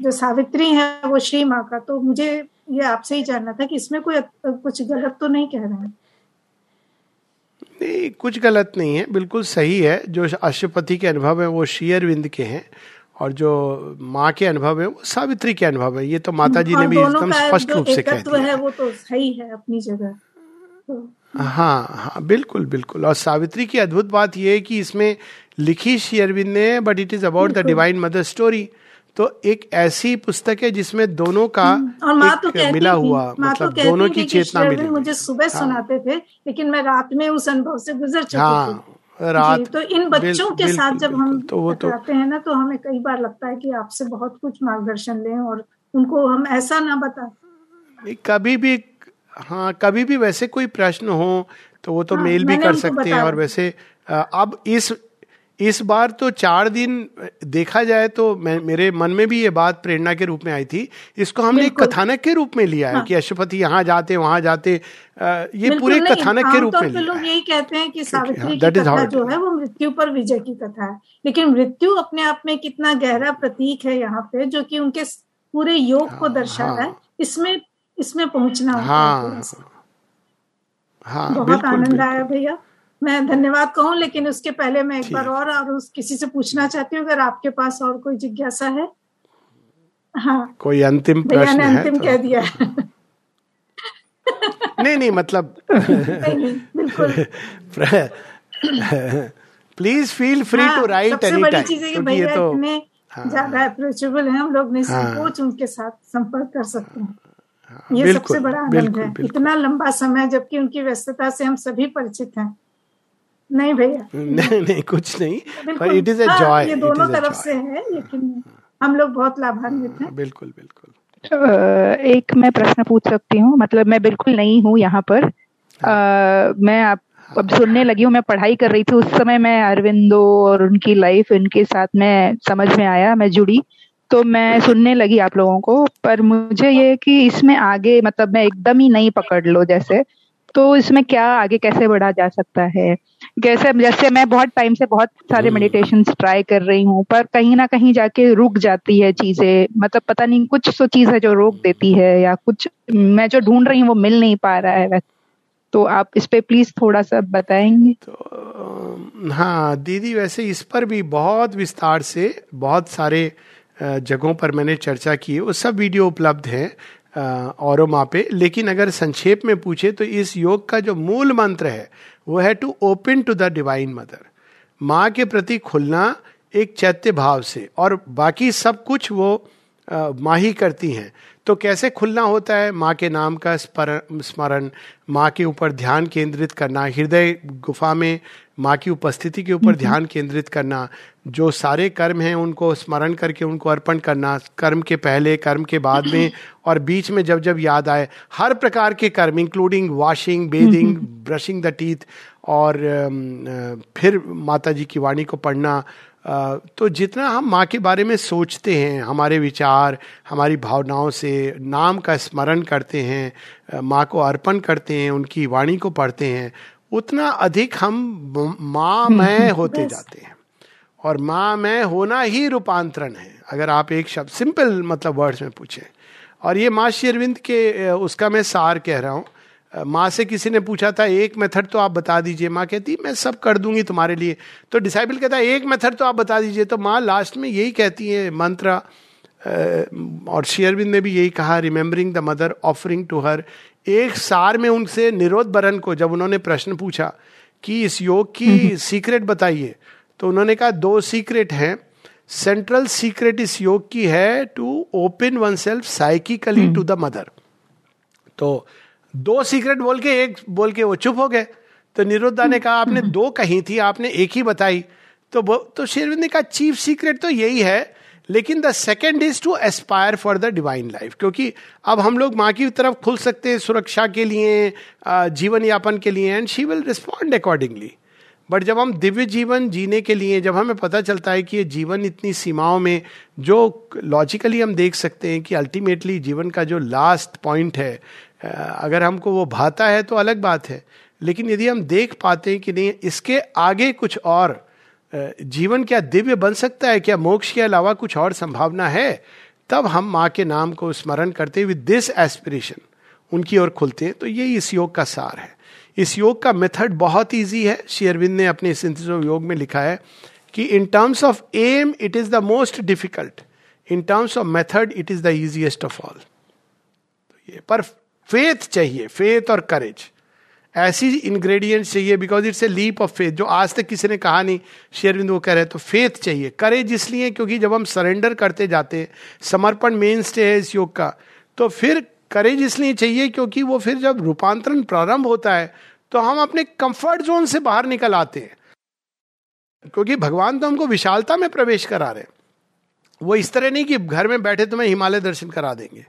जो सावित्री है वो श्री माँ का। तो मुझे ये आपसे ही जानना था कि इसमें कोई कुछ गलत तो नहीं कह रहे हैं? नहीं कुछ गलत नहीं है बिल्कुल सही है। जो अशुपति के अनुभव है वो श्री अरविंद के हैं और जो माँ के अनुभव है वो सावित्री के अनुभव है। ये तो माता जी ने भी एकदम स्पष्ट रूप से कह दिया। है वो तो सही है अपनी जगह। तो हाँ हाँ बिल्कुल बिल्कुल। और सावित्री की अद्भुत बात यह है कि इसमें लिखी श्री अरविंद ने but it is about the divine mother story तो एक ऐसी पुस्तक है जिसमें दोनों का हम्म, और माँ तो कहती मिला हुआ मतलब तो दोनों की चेतना मिली। मुझे सुबह हाँ, सुनाते थे लेकिन मैं रात में उस अनुभव से गुजर चुकी हाँ, रात तो इन बच्चों के साथ जब हम तो वो तो हैं ना तो हमें कई बार लगता है कि आपसे बहुत कुछ मार्गदर्शन लें और उनको हम ऐसा ना बता कभी भी हाँ कभी भी वैसे कोई प्रश्न हो तो वो तो हाँ, मेल भी कर सकते हैं और वैसे अब इस इस बार तो चार दिन देखा जाए तो मैं मेरे मन में भी ये बात प्रेरणा के रूप में आई थी। इसको हमने एक कथानक के रूप में लिया है हाँ। कि अशुपति यहाँ जाते वहाँ जाते ये पूरे कथानक के रूप में लिया लोग यही कहते हैं कि सावित्री हाँ, की कथा जो है वो मृत्यु पर विजय की कथा है। लेकिन मृत्यु अपने आप में कितना गहरा प्रतीक है यहाँ पे जो कि उनके पूरे योग को दर्शा है। इसमें इसमें पहुँचना हाँ हाँ। बहुत आनंद आया भैया। मैं धन्यवाद कहूँ लेकिन उसके पहले मैं एक बार और और उस किसी से पूछना चाहती हूँ अगर आपके पास और कोई जिज्ञासा है। हाँ। कोई अंतिम प्रश्न ने अंतिम तो... कह दिया। नहीं नहीं मतलब [LAUGHS] नहीं, बिल्कुल। Please feel free to write any time क्योंकि ये तो। हाँ, ज़्यादा अप्रोचेबल है हम लोग निसंकोच हाँ, उनके साथ संपर्क कर सकते हैं। हाँ, ये सबसे बड़ा आनंद है। इतना लंबा समय जबकि उनकी व्यस्तता से हम सभी परिचित हैं। नहीं भैया। [LAUGHS] नहीं नहीं कुछ नहीं। पर इट इज़ अ जॉय ये दोनों तरफ़ से है लेकिन हम लोग बहुत लाभान्वित हैं। बिल्कुल बिल्कुल। एक मैं प्रश्न पूछ सकती हूँ मतलब मैं बिल्कुल नहीं हूँ यहाँ पर। आ, मैं आप अब सुनने लगी हूँ मैं पढ़ाई कर रही थी उस समय मैं अरविंदो और उनकी लाइफ इनके साथ में समझ में आया मैं जुड़ी। तो मैं सुनने लगी आप लोगों को पर मुझे ये कि इसमें आगे मतलब मैं एकदम ही नहीं पकड़ लो जैसे तो इसमें क्या आगे कैसे बढ़ा जा सकता है? कैसे जैसे मैं बहुत टाइम से बहुत सारे मेडिटेशन हम्म। ट्राई कर रही हूँ पर कहीं ना कहीं जाके रुक जाती है चीज़ें। मतलब पता नहीं कुछ तो चीज़ है जो रोक देती है या कुछ मैं जो ढूंढ रही हूँ वो मिल नहीं पा रहा है तो आप इस पे प्लीज़ थोड़ा सा बताएँगे। तो हाँ दीदी वैसे इस पर भी बहुत विस्तार से बहुत सारे जगहों पर मैंने चर्चा की वो सब वीडियो उपलब्ध है। और माँ पे लेकिन अगर संक्षेप में पूछे तो इस योग का जो मूल मंत्र है, वो है to open to the divine mother माँ के प्रति खुलना एक चैत्य भाव से, और बाकी सब कुछ वो माँ ही करती हैं। तो कैसे खुलना होता है? माँ के नाम का स्मरण माँ के ऊपर ध्यान केंद्रित करना हृदय गुफा में माँ की उपस्थिति के ऊपर ध्यान केंद्रित करना जो सारे कर्म हैं उनको स्मरण करके उनको अर्पण करना कर्म के पहले कर्म के बाद में [CLEARS THROAT] और बीच में जब जब याद आए हर प्रकार के कर्म including washing bathing brushing the teeth और फिर माता जी की वाणी को पढ़ना तो जितना हम माँ के बारे में सोचते हैं हमारे विचार हमारी भावनाओं से नाम का स्मरण करते हैं माँ को अर्पण करते हैं उनकी वाणी को पढ़ते हैं उतना अधिक हम माँ मैं होते जाते हैं। और माँ मैं होना ही रूपांतरण है अगर आप एक शब्द सिंपल मतलब वर्ड्स में पूछें। और ये माँ शेरविंद के उसका मैं सार कह रहा हूँ माँ से किसी ने पूछा था एक मेथड तो आप बता दीजिए। माँ कहती मैं सब कर दूँगी तुम्हारे लिए। तो डिसाइबल कहता है एक मेथड तो आप बता दीजिए। तो माँ लास्ट में यही कहती है मंत्र और शेयरविंद ने भी यही कहा remembering the mother offering to her एक सार में उनसे निरोध बरन को जब उन्होंने प्रश्न पूछा कि इस योग की सीक्रेट बताइए तो उन्होंने कहा दो सीक्रेट हैं। सेंट्रल सीक्रेट इस योग की है to open oneself psychically to the mother तो दो सीक्रेट बोल के, एक बोल के वो चुप हो गए। तो निरुद्धा ने कहा, आपने दो कही थी, आपने एक ही बताई। तो तो शेरविंद ने कहा, चीफ सीक्रेट तो यही है, लेकिन the second is to aspire for the divine life. क्योंकि अब हम लोग माँ की तरफ़ खुल सकते हैं सुरक्षा के लिए जीवन यापन के लिए and she will respond accordingly but जब हम दिव्य जीवन जीने के लिए, जब हमें पता चलता है कि ये जीवन इतनी सीमाओं में, जो लॉजिकली हम देख सकते हैं कि अल्टीमेटली जीवन का जो लास्ट पॉइंट है अगर हमको वो भाता है तो अलग बात है। लेकिन यदि हम देख पाते हैं कि नहीं, इसके आगे कुछ और जीवन क्या दिव्य बन सकता है, क्या मोक्ष के अलावा कुछ और संभावना है? तब हम माँ के नाम को स्मरण करते विद दिस एस्पिरेशन उनकी ओर खुलते हैं। तो ये इस योग का सार है। इस योग का मेथड बहुत ईजी है। शेयरविंद ने अपने सिंथिस योग में लिखा है कि in terms of um it is the most difficult in terms of method it is the easiest of all ये पर फेथ चाहिए फेथ और करेज ऐसी इंग्रेडिएंट्स चाहिए because it's a leap of faith जो आज तक किसी ने कहा नहीं, शेरविंद वो कह रहे तो फेथ चाहिए. करेज इसलिए क्योंकि जब हम सरेंडर करते जाते हैं, समर्पण मेन स्टे है इस योग का तो फिर करेज इसलिए चाहिए क्योंकि वो फिर जब रूपांतरण प्रारंभ होता है तो हम अपने कंफर्ट जोन से बाहर निकल आते हैं. क्योंकि भगवान तो हमको विशालता में प्रवेश करा रहे हैं. वो इस तरह नहीं कि घर में बैठे तुम्हें हिमालय दर्शन करा देंगे.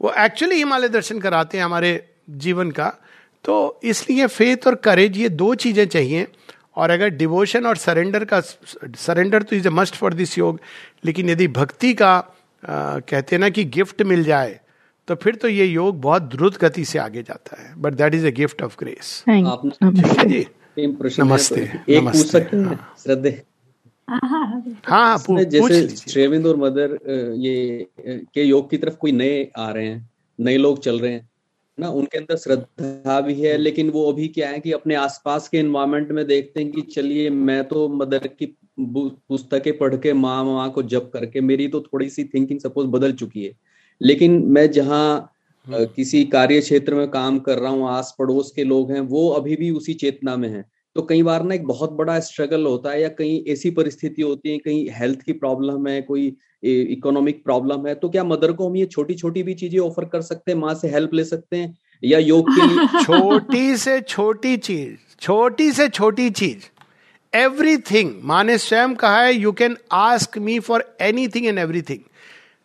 वो एक्चुअली हिमालय दर्शन कराते हैं हमारे जीवन का। तो इसलिए फेथ और करेज ये दो चीज़ें चाहिए। और अगर डिवोशन और सरेंडर का सरेंडर तो is a must for this योग। लेकिन यदि भक्ति का आ, कहते हैं ना कि गिफ्ट मिल जाए तो फिर तो ये योग बहुत द्रुत गति से आगे जाता है। But that is a gift of grace जी नमस्ते एक पूछ सकते हैं। श्रद्धे। हाँ, हाँ, हाँ, हाँ पू, जैसे श्रेविंद और मदर ये के योग की तरफ़ कोई नए आ रहे हैं नए लोग चल रहे हैं ना उनके अंदर श्रद्धा भी है लेकिन वो अभी क्या है कि अपने आसपास के इन्वायरमेंट में देखते हैं कि चलिए मैं तो मदर की पुस्तकें पढ़ के माँ माँ को जप करके मेरी तो थोड़ी सी थिंकिंग सपोज़ बदल चुकी है। लेकिन मैं जहाँ हम्म। किसी कार्य क्षेत्र में काम कर रहा हूँ आस पड़ोस के लोग हैं वो अभी भी उसी चेतना में हैं। तो कई बार ना एक बहुत बड़ा स्ट्रगल होता है या कहीं ऐसी परिस्थिति होती है कहीं हेल्थ की प्रॉब्लम है, कोई इकोनॉमिक प्रॉब्लम है तो क्या मदर को हम ये छोटी छोटी भी चीज़ें ऑफ़र कर सकते हैं, माँ से हेल्प ले सकते हैं या योग के लिए? [LAUGHS] छोटी से छोटी चीज़, छोटी से छोटी चीज़ एवरीथिंग माँ ने स्वयं कहा है you can ask me for anything and everything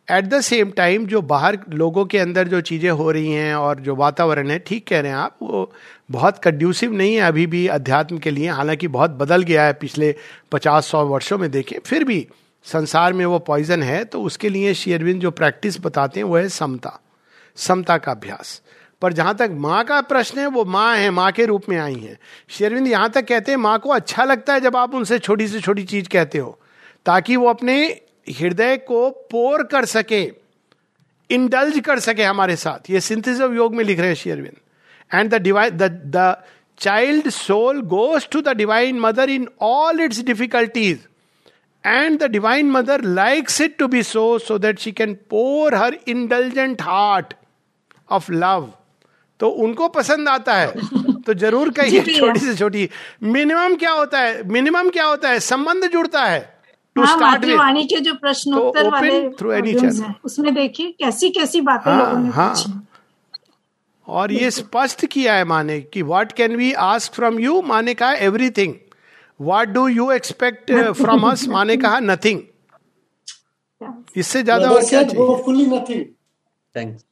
at the same time जो बाहर लोगों के अंदर जो चीज़ें हो रही हैं और जो वातावरण है, ठीक कह रहे हैं आप, वो बहुत कंड्यूसिव नहीं है अभी भी अध्यात्म के लिए, हालाँकि बहुत बदल गया है पिछले पचास, सौ वर्षों में देखें, फिर भी संसार में वो पॉइजन है तो उसके लिए शेयरविंद जो प्रैक्टिस बताते हैं, वो है समता। समता का अभ्यास। पर जहाँ तक माँ का प्रश्न है, वो माँ है, माँ के रूप में आई है। शेरविंद यहाँ तक कहते हैं, माँ को अच्छा लगता है जब आप उनसे छोटी से छोटी चीज़ कहते हो, ताकि वो अपने हृदय को पोर कर सके इंडल्ज कर सके हमारे साथ। ये सिंथिस ऑफ़ योग में लिख रहे हैं शेयरविन and the divine the child soul goes to the divine mother in all its difficulties and the divine mother likes it to be so so that she can pour her indulgent heart of love तो उनको पसंद आता है। तो ज़रूर कहिए छोटी से छोटी। मिनिमम क्या होता है? मिनिमम क्या होता है? संबंध जुड़ता है। टू स्टार्ट वाणी के जो प्रश्न उत्तर वाले थ्रू एनी चैनल उसमें देखिए कैसी कैसी बातें हाँ, लोगों ने हाँ. और ये स्पष्ट किया है माने कि what can we ask from you माने कहा everything what do you expect from us माने कहा नथिंग इससे ज़्यादा और क्या चाहिए? नथिंग थैंक्स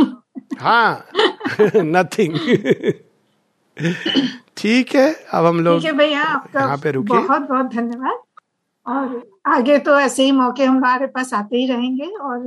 [LAUGHS] हाँ [LAUGHS] नथिंग [LAUGHS] ठीक है अब हम लोग भैया आपका यहाँ पे रुके बहुत बहुत धन्यवाद। और आगे तो ऐसे ही मौके हमारे पास आते ही रहेंगे और